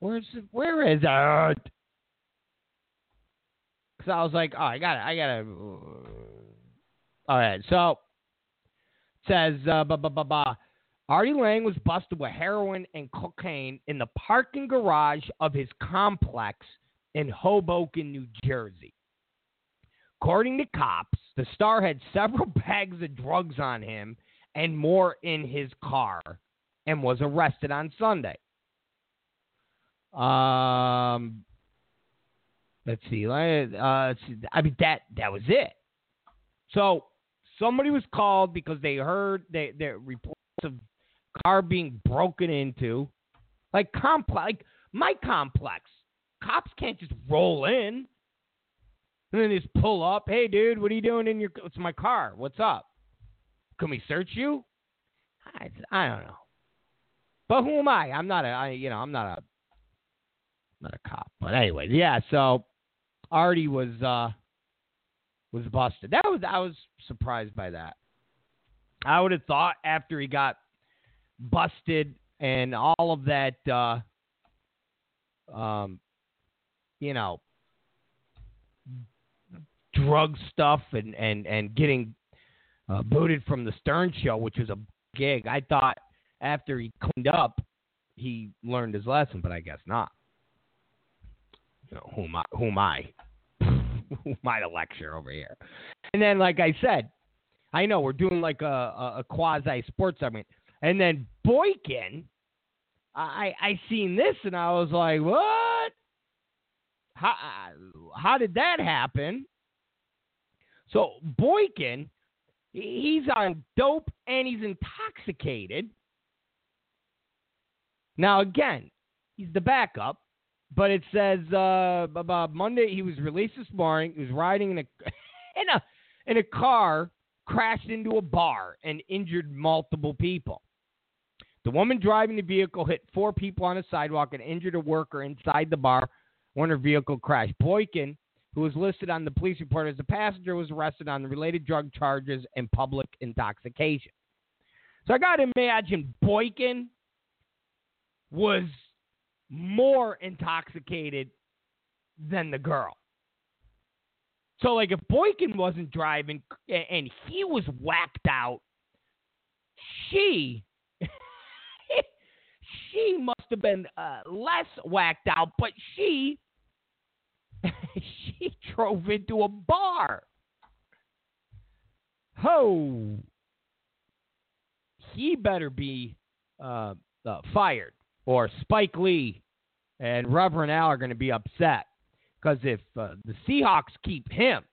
Where's? Where is it? Because I was like, oh, I got it. I got it. All right, so it says uh, ba ba ba ba. Artie Lange was busted with heroin and cocaine in the parking garage of his complex in Hoboken, New Jersey. According to cops, the star had several bags of drugs on him and more in his car and was arrested on Sunday. Um, let's see. Uh, I mean that that was it. So somebody was called because they heard they their reports of car being broken into, like complex, like my complex. Cops can't just roll in. And then just pull up. Hey, dude, what are you doing in your? It's my car. What's up? Can we search you? I, I don't know. But who am I? I'm not a. I, you know, I'm not a. Not a cop. But anyway, yeah. So Artie was uh was busted. That was I was surprised by that. I would have thought after he got busted and all of that uh um you know drug stuff and and and getting uh, booted from the Stern show, which was a gig. I thought after he cleaned up, he learned his lesson, but I guess not. You know, who am I? Who am I? who am I lecture over here? And then, like I said, I know we're doing like a, a, a quasi sports segment, and then Boykin, I I seen this and I was like, what? How how did that happen? So Boykin, he's on dope and he's intoxicated. Now again, he's the backup, but it says uh, about Monday he was released this morning. He was riding in a in a in a car, crashed into a bar and injured multiple people. The woman driving the vehicle hit four people on a sidewalk and injured a worker inside the bar when her vehicle crashed. Boykin, who was listed on the police report as a passenger, was arrested on related drug charges and public intoxication. So I got to imagine Boykin was more intoxicated than the girl. So, like, if Boykin wasn't driving and he was whacked out, she she must have been uh, less whacked out, but she she drove into a bar. Oh, he better be uh, uh, fired, or Spike Lee and Reverend Al are going to be upset because if uh, the Seahawks keep him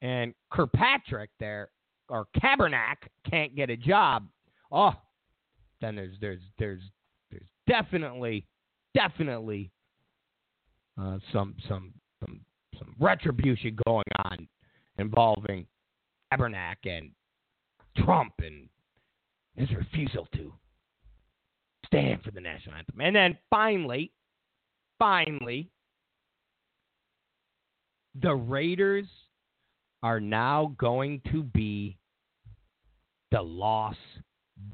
and Kirkpatrick there or Kaepernick can't get a job, oh, then there's there's there's definitely definitely uh, some some some some retribution going on involving Kaepernick and Trump and his refusal to stand for the national anthem. And then finally, finally, the Raiders are now going to be the Las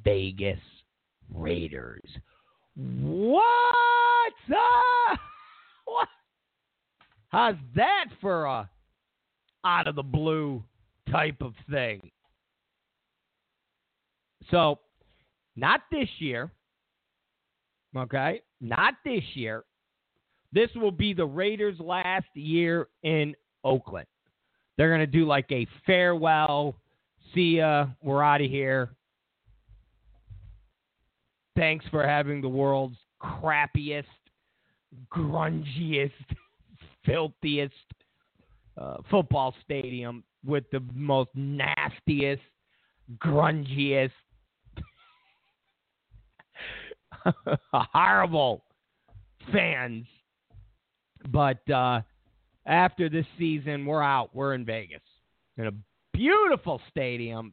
Vegas Raiders. What? What? How's that for a out of the blue type of thing? So, not this year. Okay? Not this year. This will be the Raiders' last year in Oakland. They're going to do like a farewell. See ya. We're out of here. Thanks for having the world's crappiest, grungiest, filthiest uh, football stadium with the most nastiest, grungiest, horrible fans. But uh, after this season, we're out. We're in Vegas in a beautiful stadium.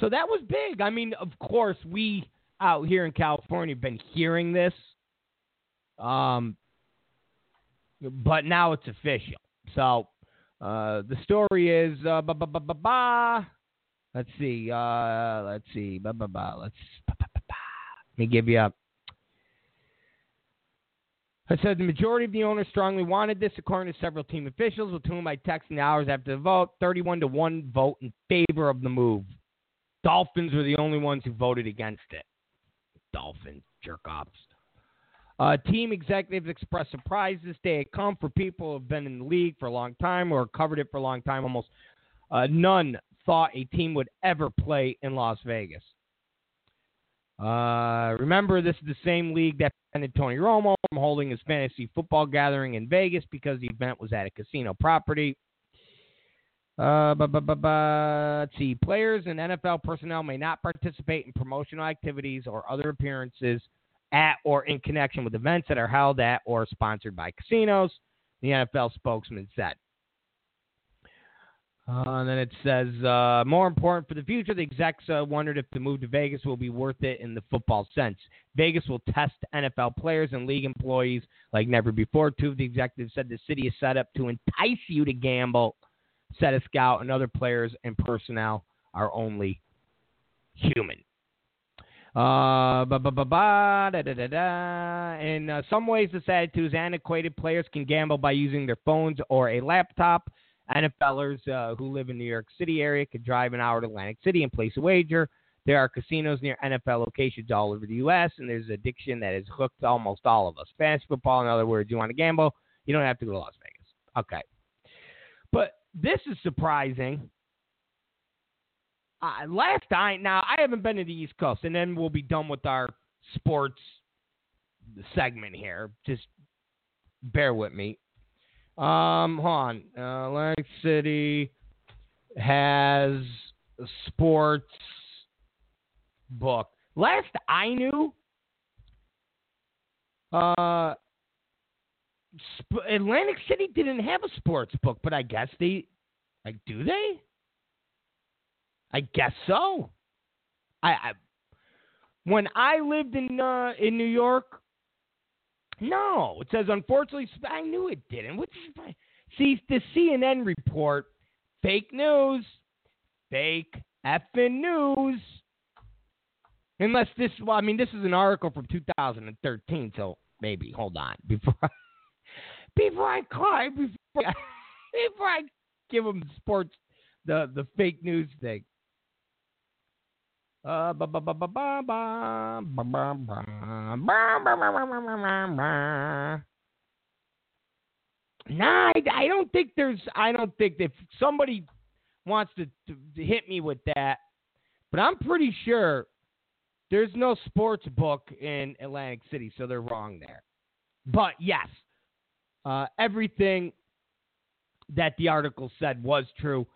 So that was big. I mean, of course, we out here in California have been hearing this. Um, but now it's official. So uh, the story is uh, ba ba ba ba ba. Let's see. Uh, let's see. Ba ba ba. Let's. Ba, ba, ba, ba. Let me give you a. I said the majority of the owners strongly wanted this, according to several team officials, with whom I texted hours after the vote. 31 to 1 vote in favor of the move. Dolphins were the only ones who voted against it. Dolphins, jerk offs. Uh, team executives expressed surprise this day had come for people who have been in the league for a long time or covered it for a long time. Almost uh, none thought a team would ever play in Las Vegas. Uh, remember, this is the same league that prevented Tony Romo from holding his fantasy football gathering in Vegas because the event was at a casino property. Uh, let's see. Players and NFL personnel may not participate in promotional activities or other appearances at or in connection with events that are held at or sponsored by casinos. the NFL spokesman said. Uh, and then it says, uh, more important for the future, the execs uh, wondered if the move to Vegas will be worth it in the football sense. Vegas will test NFL players and league employees like never before. Two of the executives said the city is set up to entice you to gamble, said a scout, and other players and personnel are only human. Uh, da, da, da, da. In uh, some ways, this attitude is antiquated. Players can gamble by using their phones or a laptop. NFLers uh, who live in the New York City area could drive an hour to Atlantic City and place a wager. There are casinos near NFL locations all over the U.S., and there's addiction that has hooked almost all of us. Fantasy football, in other words, you want to gamble, you don't have to go to Las Vegas. Okay. But this is surprising. Uh, last night, now I haven't been to the East Coast, and then we'll be done with our sports segment here. Just bear with me. Um, hold on. Uh, Atlantic City has sports book. Last I knew, uh, Sp- Atlantic City didn't have a sports book, but I guess they, like, do they? I guess so. I, I when I lived in uh, in New York, no, it says unfortunately. I knew it didn't. What's see the CNN report? Fake news, fake effing news. Unless this, well, I mean, this is an article from 2013, so maybe hold on before before I cry before I, before I give them sports the the fake news thing. Uh, Nah, I, I don't think there's. I don't think if somebody wants to, to, to hit me with that, but I'm pretty sure there's no sports book in Atlantic City, so they're wrong there. But yes, uh, everything that the article said was true.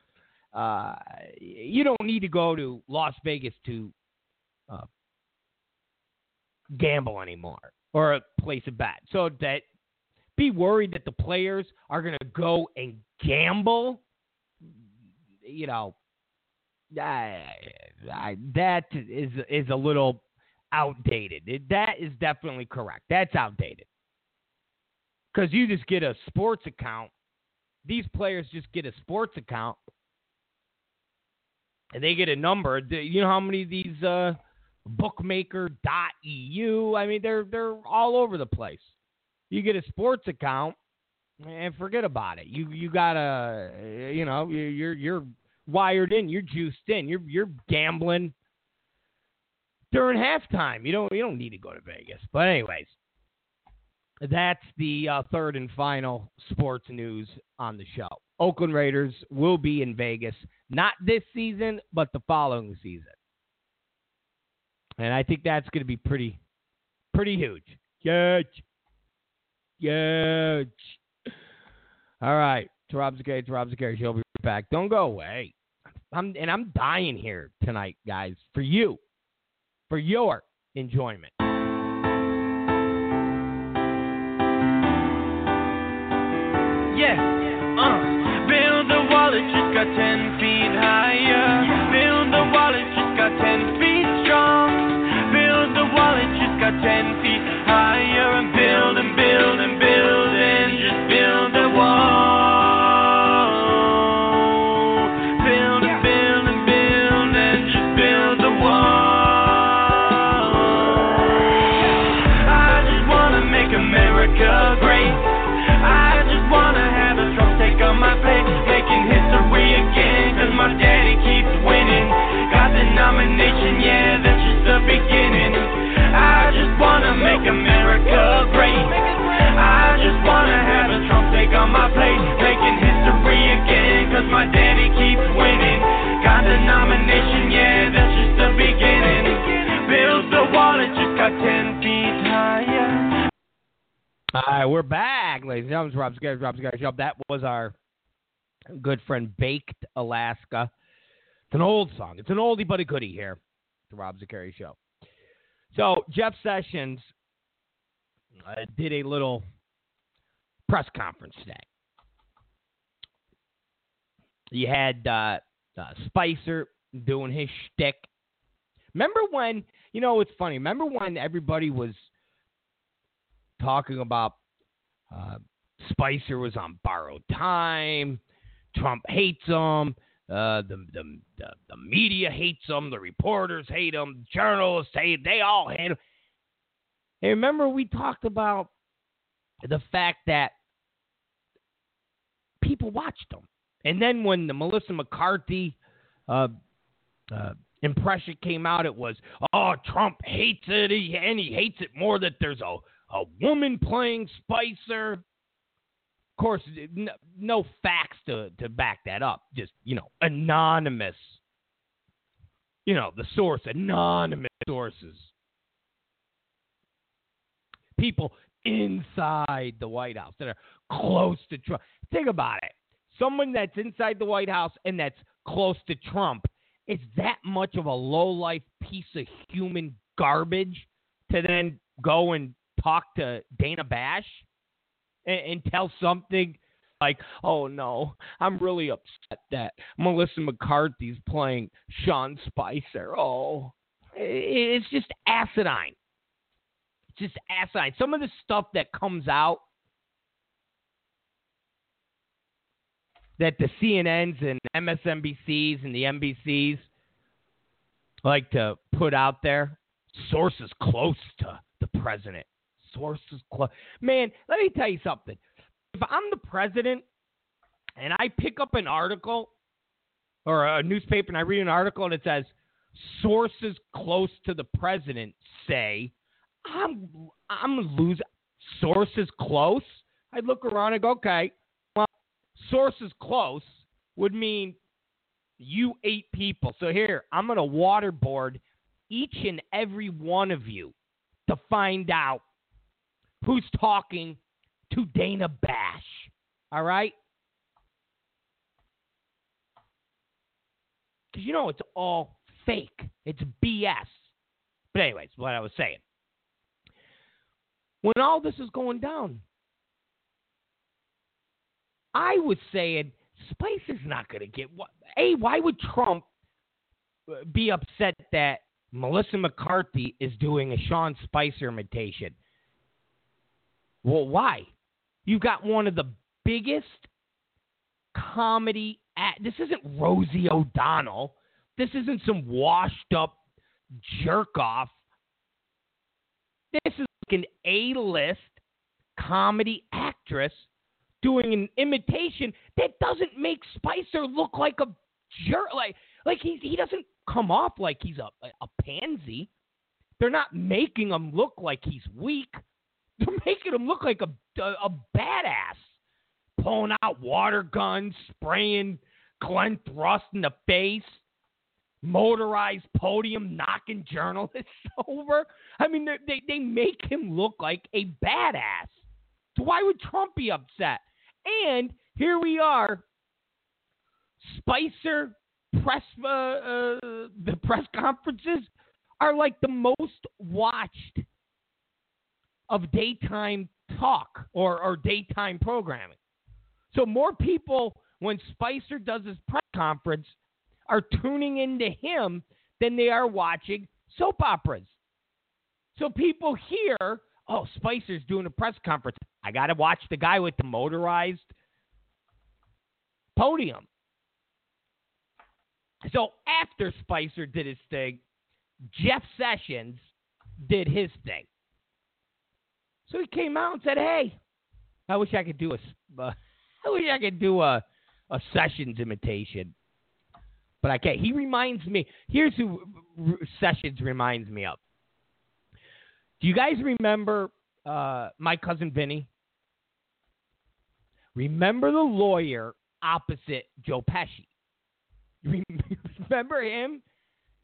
Uh, you don't need to go to Las Vegas to uh, gamble anymore or a place a bet. So that be worried that the players are going to go and gamble. You know, I, I, that is is a little outdated. That is definitely correct. That's outdated because you just get a sports account. These players just get a sports account, and they get a number. You know how many of these uh, bookmaker.eu? I mean, they're they're all over the place. You get a sports account, and forget about it. You you got a you know you're you're wired in. You're juiced in. You're you're gambling during halftime. You don't you don't need to go to Vegas. But anyways, that's the uh, third and final sports news on the show. Oakland Raiders will be in Vegas not this season, but the following season, and I think that's going to be pretty pretty huge. Huge. Huge. All right. To Rob Zicari, to Rob Zicari. He'll be back. Don't go away. I'm and I'm dying here tonight, guys, for you, for your enjoyment. Yeah, uh, build the wall, it just got ten feet higher. Build the wall, it just got ten feet strong. Build the wall, it just got ten feet higher. And build and nomination, yeah, that's just the beginning. Build the wall, it just got 10 feet higher. All right, we're back, ladies and gentlemen. Rob Zicari, Rob Zicari Show. That was our good friend Baked Alaska. It's an old song. It's an oldie but a goodie here. The Rob Zicari Show. So Jeff Sessions uh, did a little press conference today. You had uh, uh, Spicer doing his shtick. Remember when, you know, it's funny. Remember when everybody was talking about uh, Spicer was on borrowed time, Trump hates him, uh, the, the, the the media hates him, the reporters hate him, journalists hate, they all hate him. Hey, remember we talked about the fact that people watched him, and then when the Melissa McCarthy uh, uh, impression came out, it was, oh, Trump hates it, he, and he hates it more that there's a a woman playing Spicer. Of course, no, no facts to, to back that up. Just, you know, anonymous. You know, the source, anonymous sources. People inside the White House that are close to Trump. Think about it. Someone that's inside the White House and that's close to Trump is that much of a low life piece of human garbage to then go and talk to Dana Bash and, and tell something like, "Oh no, I'm really upset that Melissa McCarthy's playing Sean Spicer." Oh, it's just asinine. It's just asinine. Some of the stuff that comes out that the CNNs and MSNBCs and the NBCs like to put out there, sources close to the president sources close. Man, let me tell you something. If I'm the president and I pick up an article or a newspaper and I read an article and it says sources close to the president say, I'm I'm losing sources close. I look around and go, okay, sources close would mean you eight people. So here, I'm going to waterboard each and every one of you to find out who's talking to Dana Bash. All right? Because you know it's all fake, it's BS. But, anyways, what I was saying. When all this is going down, I was saying Spice is not going to get what. A, why would Trump uh, be upset that Melissa McCarthy is doing a Sean Spicer imitation? Well, why? You've got one of the biggest comedy. At, this isn't Rosie O'Donnell. This isn't some washed up jerk off. This is like an A list comedy actress doing an imitation that doesn't make Spicer look like a jerk. Like, like he, he doesn't come off like he's a, a pansy. They're not making him look like he's weak. They're making him look like a, a, a badass, pulling out water guns, spraying Glenn Thrush in the face, motorized podium, knocking journalists over. I mean, they they make him look like a badass. Why would Trump be upset? And here we are, Spicer press uh, uh, the press conferences are like the most watched of daytime talk or, or daytime programming. So more people, when Spicer does his press conference, are tuning into him than they are watching soap operas. So people hear, oh, Spicer's doing a press conference. I got to watch the guy with the motorized podium. So after Spicer did his thing, Jeff Sessions did his thing. So he came out and said, "Hey, I wish I could do a, uh, I wish I could do a, a Sessions imitation, but I can't." He reminds me. Here's who Sessions reminds me of. Do you guys remember uh, my cousin Vinny? Remember the lawyer opposite Joe Pesci? Remember him?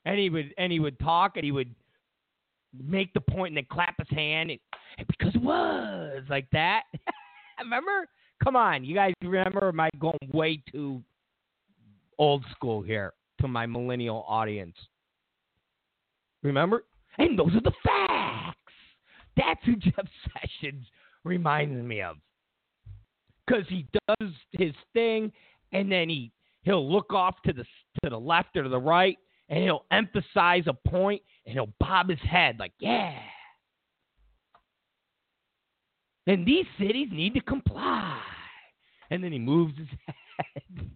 And he would and he would talk and he would make the point and then clap his hand. And, because it was like that. remember? Come on, you guys remember? am I going way too old school here to my millennial audience? Remember? And those are the facts. That's who Jeff Sessions reminds me of. because he does his thing, and then he he'll look off to the to the left or to the right, and he'll emphasize a point, and he'll bob his head like, "Yeah." And these cities need to comply, and then he moves his head.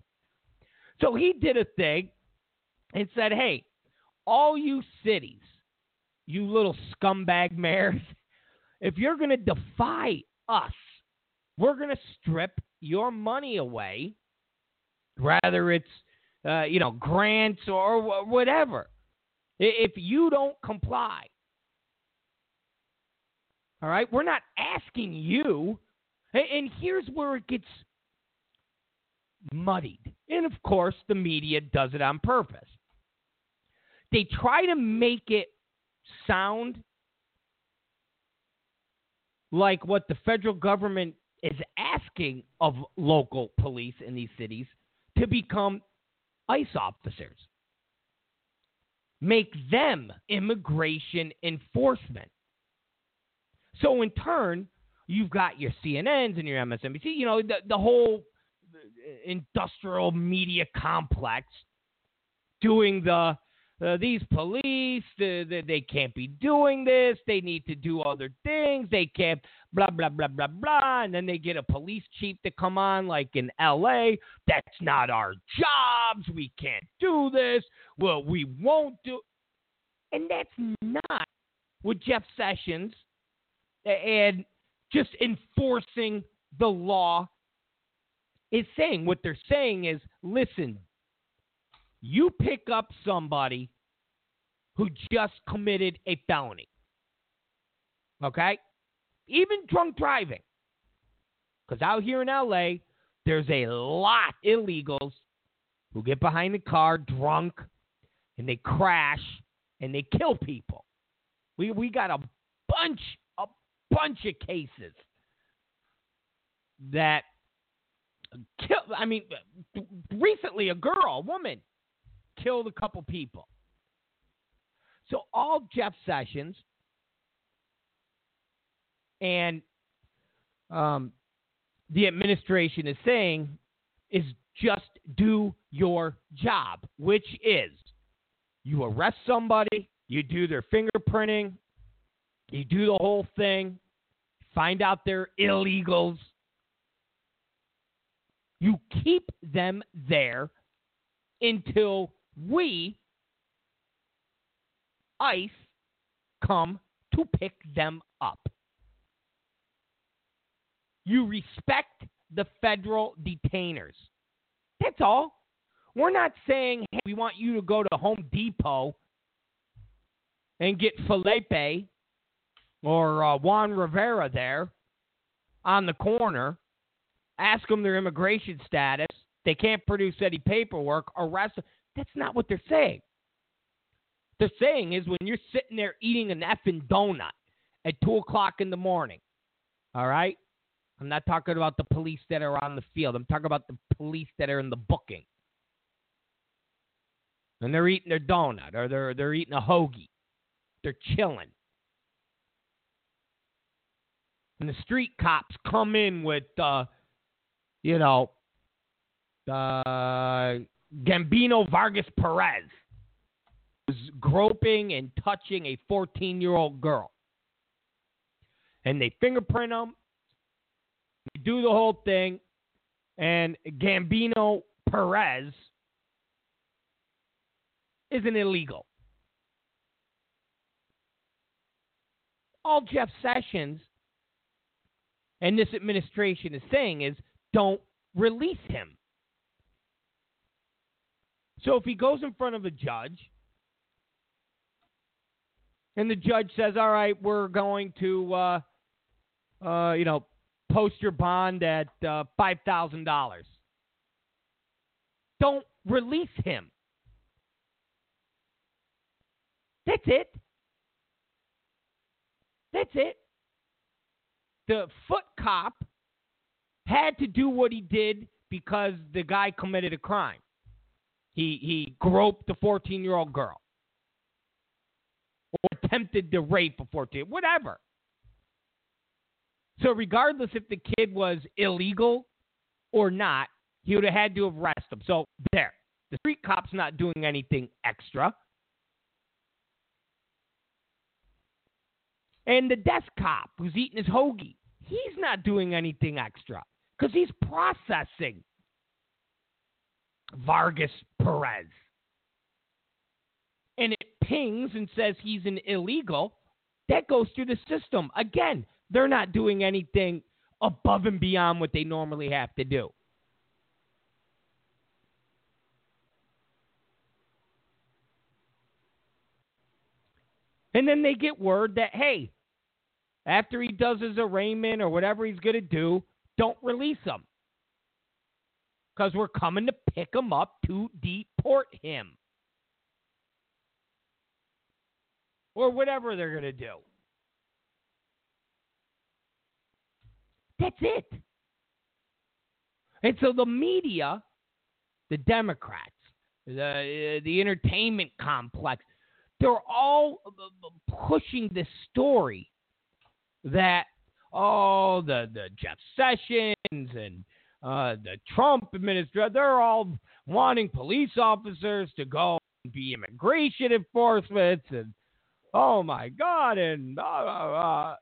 So he did a thing and said, "Hey, all you cities, you little scumbag mayors, if you're going to defy us, we're going to strip your money away, rather it's uh, you know grants or whatever. If you don't comply, all right, we're not asking you. And here's where it gets muddied. And of course, the media does it on purpose. They try to make it sound like what the federal government is asking of local police in these cities to become ICE officers. Make them immigration enforcement. So, in turn, you've got your CNNs and your MSNBC, you know, the, the whole industrial media complex doing the uh, these police, they, they can't be doing this. They need to do other things. They can't, blah, blah, blah, blah, blah. And then they get a police chief to come on, like in LA. That's not our jobs. We can't do this. Well, we won't do. And that's not what Jeff Sessions and just enforcing the law is saying. What they're saying is listen, you pick up somebody who just committed a felony. Okay? Even drunk driving. Because out here in LA, there's a lot of illegals who get behind the car drunk and they crash and they kill people. We we got a bunch a bunch of cases that kill I mean recently a girl, a woman killed a couple people. So all Jeff Sessions and um, the administration is saying is just do your job, which is you arrest somebody, you do their fingerprinting, you do the whole thing, find out they're illegals, you keep them there until we, ICE, come to pick them up. You respect the federal detainers. That's all. We're not saying, hey, we want you to go to Home Depot and get Felipe or uh, Juan Rivera there on the corner, ask them their immigration status. They can't produce any paperwork, arrest them. That's not what they're saying. They're saying is when you're sitting there eating an effing donut at 2 o'clock in the morning, all right? I'm not talking about the police that are on the field. I'm talking about the police that are in the booking. And they're eating their donut or they're, they're eating a hoagie. They're chilling. And the street cops come in with, uh, you know, uh, Gambino Vargas Perez was groping and touching a 14 year old girl. And they fingerprint him, they do the whole thing, and Gambino Perez isn't illegal. All Jeff Sessions and this administration is saying is don't release him. So if he goes in front of a judge and the judge says, "All right, we're going to, uh, uh, you know, post your bond at uh, five thousand dollars," don't release him. That's it. That's it. The foot cop had to do what he did because the guy committed a crime. He he groped a 14 year old girl or attempted to rape a 14, whatever. So regardless if the kid was illegal or not, he would have had to arrest him. So there, the street cop's not doing anything extra. And the desk cop who's eating his hoagie, he's not doing anything extra because he's processing Vargas Perez. And it pings and says he's an illegal. That goes through the system. Again, they're not doing anything above and beyond what they normally have to do. And then they get word that, hey, after he does his arraignment or whatever he's going to do, don't release him. Because we're coming to pick him up to deport him. Or whatever they're going to do. That's it. And so the media, the Democrats, the, uh, the entertainment complex, they're all pushing this story that oh the the Jeff Sessions and uh, the Trump administration they're all wanting police officers to go and be immigration enforcement and oh my god and uh, uh,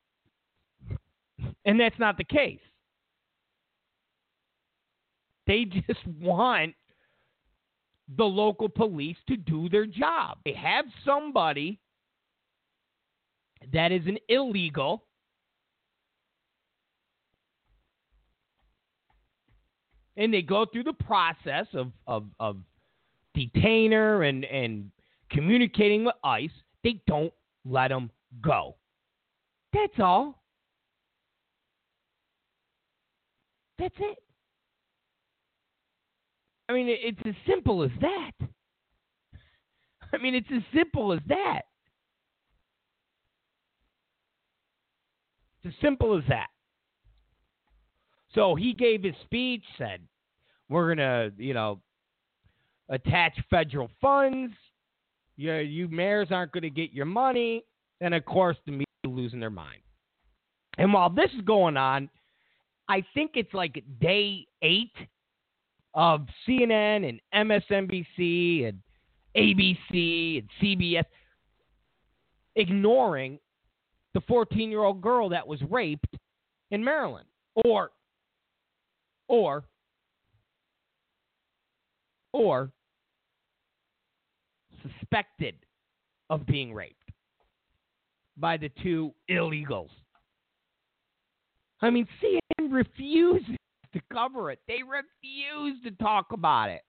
and that's not the case. They just want the local police to do their job. They have somebody that is an illegal and they go through the process of, of, of detainer and, and communicating with ICE. They don't let them go. That's all. That's it. I mean, it's as simple as that. I mean, it's as simple as that. It's as simple as that. So he gave his speech, said, We're going to, you know, attach federal funds. You, you mayors aren't going to get your money. And of course, the media losing their mind. And while this is going on, I think it's like day eight of CNN and MSNBC and ABC and CBS ignoring the 14 year old girl that was raped in Maryland or or or suspected of being raped by the two illegals. I mean, CNN refuses to cover it. They refuse to talk about it.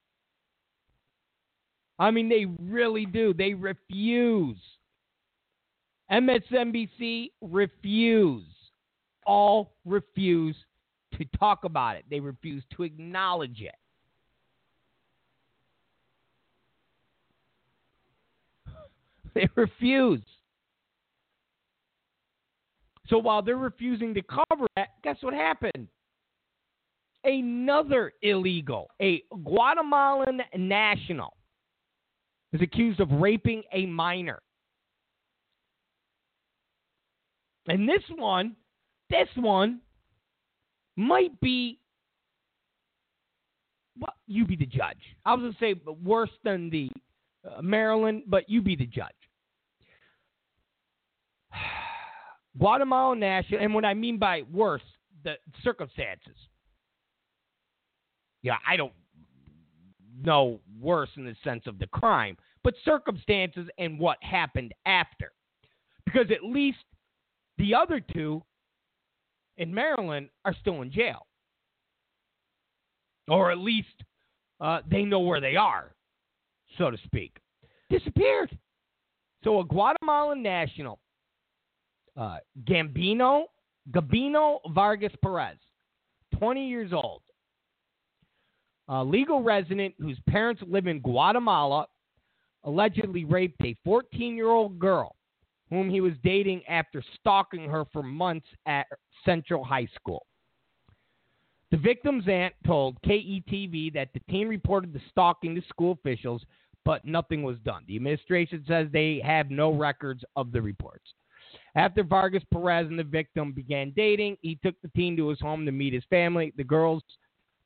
I mean, they really do. They refuse. MSNBC refuse. All refuse to talk about it. They refuse to acknowledge it. They refuse. So while they're refusing to cover that, guess what happened? Another illegal, a Guatemalan national, is accused of raping a minor. And this one, this one might be well, you be the judge. I was to say worse than the uh, Maryland, but you be the judge. Guatemala national, and what I mean by worse, the circumstances. Yeah, I don't know worse in the sense of the crime, but circumstances and what happened after. Because at least the other two in Maryland are still in jail. Or at least uh, they know where they are, so to speak. Disappeared. So a Guatemalan national, uh, Gambino, Gabino Vargas Perez, 20 years old, a legal resident whose parents live in Guatemala, allegedly raped a 14 year old girl whom he was dating after stalking her for months at Central High School. The victim's aunt told KETV that the teen reported the stalking to school officials, but nothing was done. The administration says they have no records of the reports. After Vargas Perez and the victim began dating, he took the teen to his home to meet his family. The girls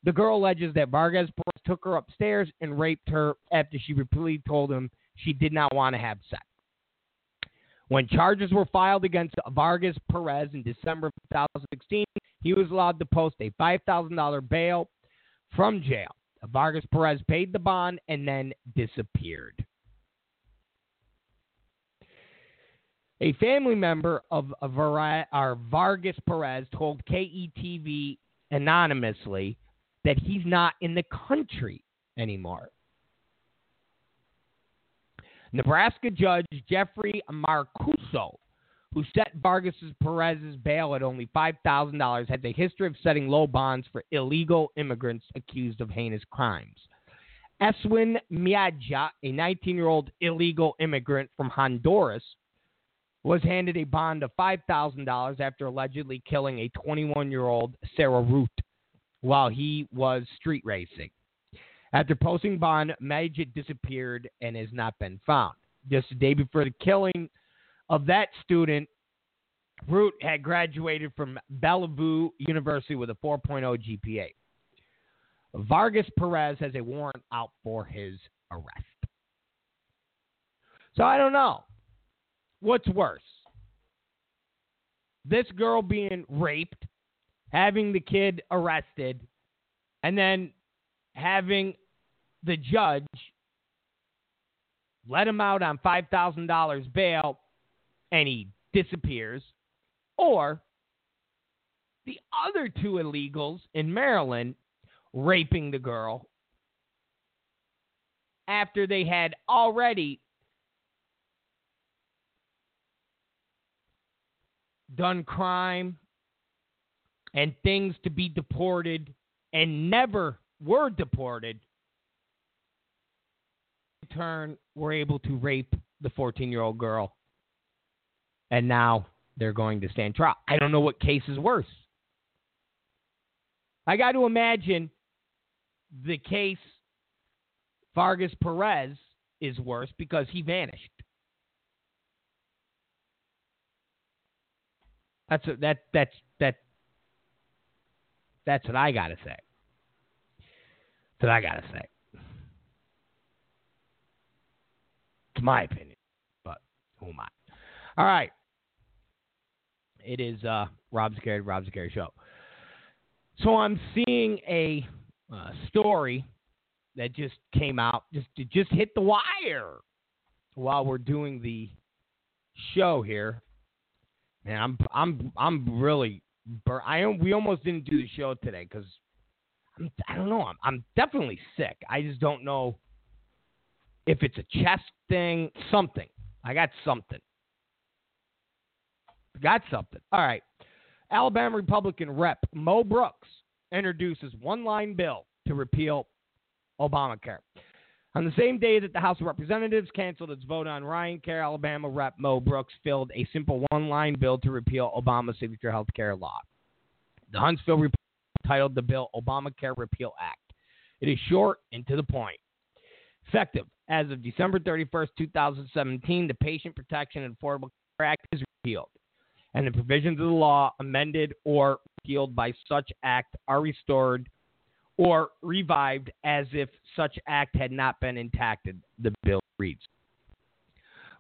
The girl alleges that Vargas Perez took her upstairs and raped her after she repeatedly told him she did not want to have sex. When charges were filed against Vargas Perez in December of 2016, he was allowed to post a $5,000 bail from jail. Vargas Perez paid the bond and then disappeared. A family member of Vargas Perez told KETV anonymously that he's not in the country anymore. Nebraska judge Jeffrey Marcuzzo, who set Vargas Perez's bail at only $5,000, has a history of setting low bonds for illegal immigrants accused of heinous crimes. Eswin Mejia, a 19 year old illegal immigrant from Honduras, was handed a bond of $5,000 after allegedly killing a 21 year old Sarah Root while he was street racing. After posting bond, Majid disappeared and has not been found. Just a day before the killing of that student, Root had graduated from Bellevue University with a 4.0 GPA. Vargas Perez has a warrant out for his arrest. So I don't know. What's worse? This girl being raped, having the kid arrested, and then having the judge let him out on $5,000 bail and he disappears, or the other two illegals in Maryland raping the girl after they had already done crime and things to be deported and never were deported, turn were able to rape the 14 year old girl. And now they're going to stand trial. I don't know what case is worse. I got to imagine the case Vargas Perez is worse because he vanished. That's a, that that's that that's what I gotta say. That's what I gotta say. It's my opinion, but who am I? All right. It is uh, Rob Zicari, Rob Zicari Show. So I'm seeing a uh, story that just came out, just just hit the wire while we're doing the show here Man, I'm I'm I'm really bur- I we almost didn't do the show today because I'm I don't know I'm I'm definitely sick. I just don't know if it's a chest thing, something. I got something. Got something. All right. Alabama Republican Rep Mo Brooks introduces one line bill to repeal Obamacare. On the same day that the House of Representatives canceled its vote on Ryan Care, Alabama Rep. Mo Brooks filled a simple one line bill to repeal Obama's signature health care law. The Huntsville report titled the bill Obamacare Repeal Act. It is short and to the point. Effective as of December 31st, 2017, the Patient Protection and Affordable Care Act is repealed, and the provisions of the law amended or repealed by such act are restored or revived as if such act had not been enacted, the bill reads.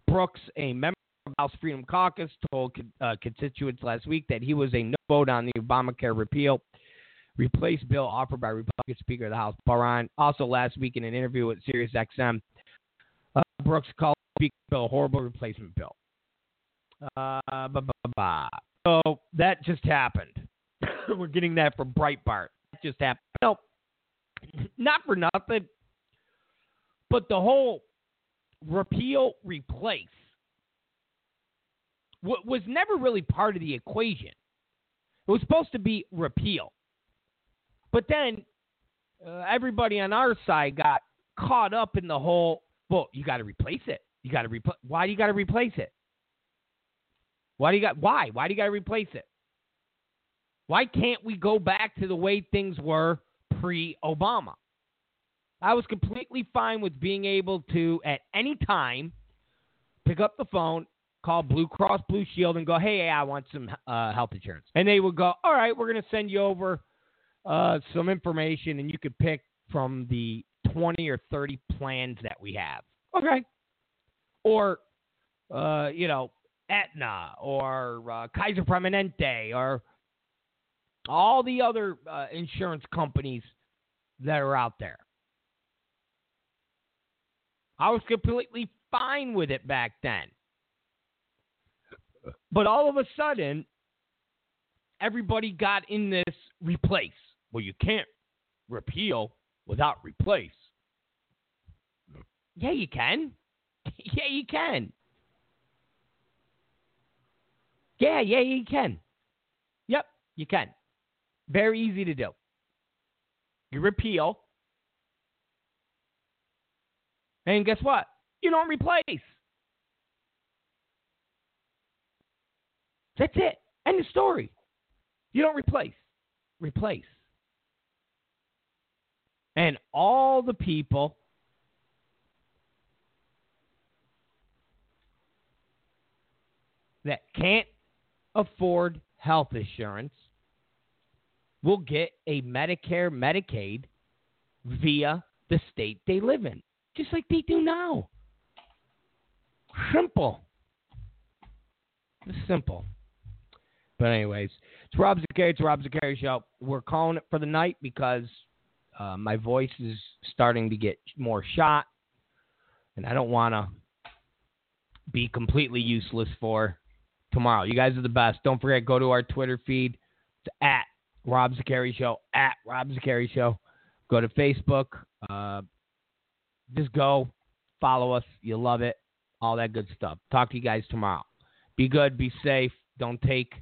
Brooks, a member of House Freedom Caucus, told uh, constituents last week that he was a no vote on the Obamacare repeal replace bill offered by Republican Speaker of the House, Paul Also, last week in an interview with SiriusXM, uh, Brooks called the Speaker bill a horrible replacement bill. Uh. So that just happened. We're getting that from Breitbart. That just happened. Nope not for nothing, but the whole repeal replace was never really part of the equation. It was supposed to be repeal. But then uh, everybody on our side got caught up in the whole, well, you got to replace it. You got to replace. Why do you got to replace it? Why do you got? Why? Why do you got to replace it? Why can't we go back to the way things were pre Obama. I was completely fine with being able to, at any time, pick up the phone, call Blue Cross Blue Shield, and go, hey, I want some uh, health insurance. And they would go, all right, we're going to send you over uh, some information, and you could pick from the 20 or 30 plans that we have. Okay. Or, uh, you know, Aetna or uh, Kaiser Permanente or all the other uh, insurance companies that are out there. I was completely fine with it back then. But all of a sudden, everybody got in this replace. Well, you can't repeal without replace. Yeah, you can. yeah, you can. Yeah, yeah, you can. Yep, you can. Very easy to do. You repeal. And guess what? You don't replace. That's it. End of story. You don't replace. Replace. And all the people that can't afford health insurance will get a Medicare, Medicaid via the state they live in, just like they do now. Simple. It's simple. But anyways, it's Rob Zicari. It's Rob Zicari Show. We're calling it for the night because uh, my voice is starting to get more shot, and I don't want to be completely useless for tomorrow. You guys are the best. Don't forget, go to our Twitter feed. It's at Rob Zicari Show, at Rob Zicari Show. Go to Facebook. Uh, just go, follow us. You'll love it. All that good stuff. Talk to you guys tomorrow. Be good, be safe. Don't take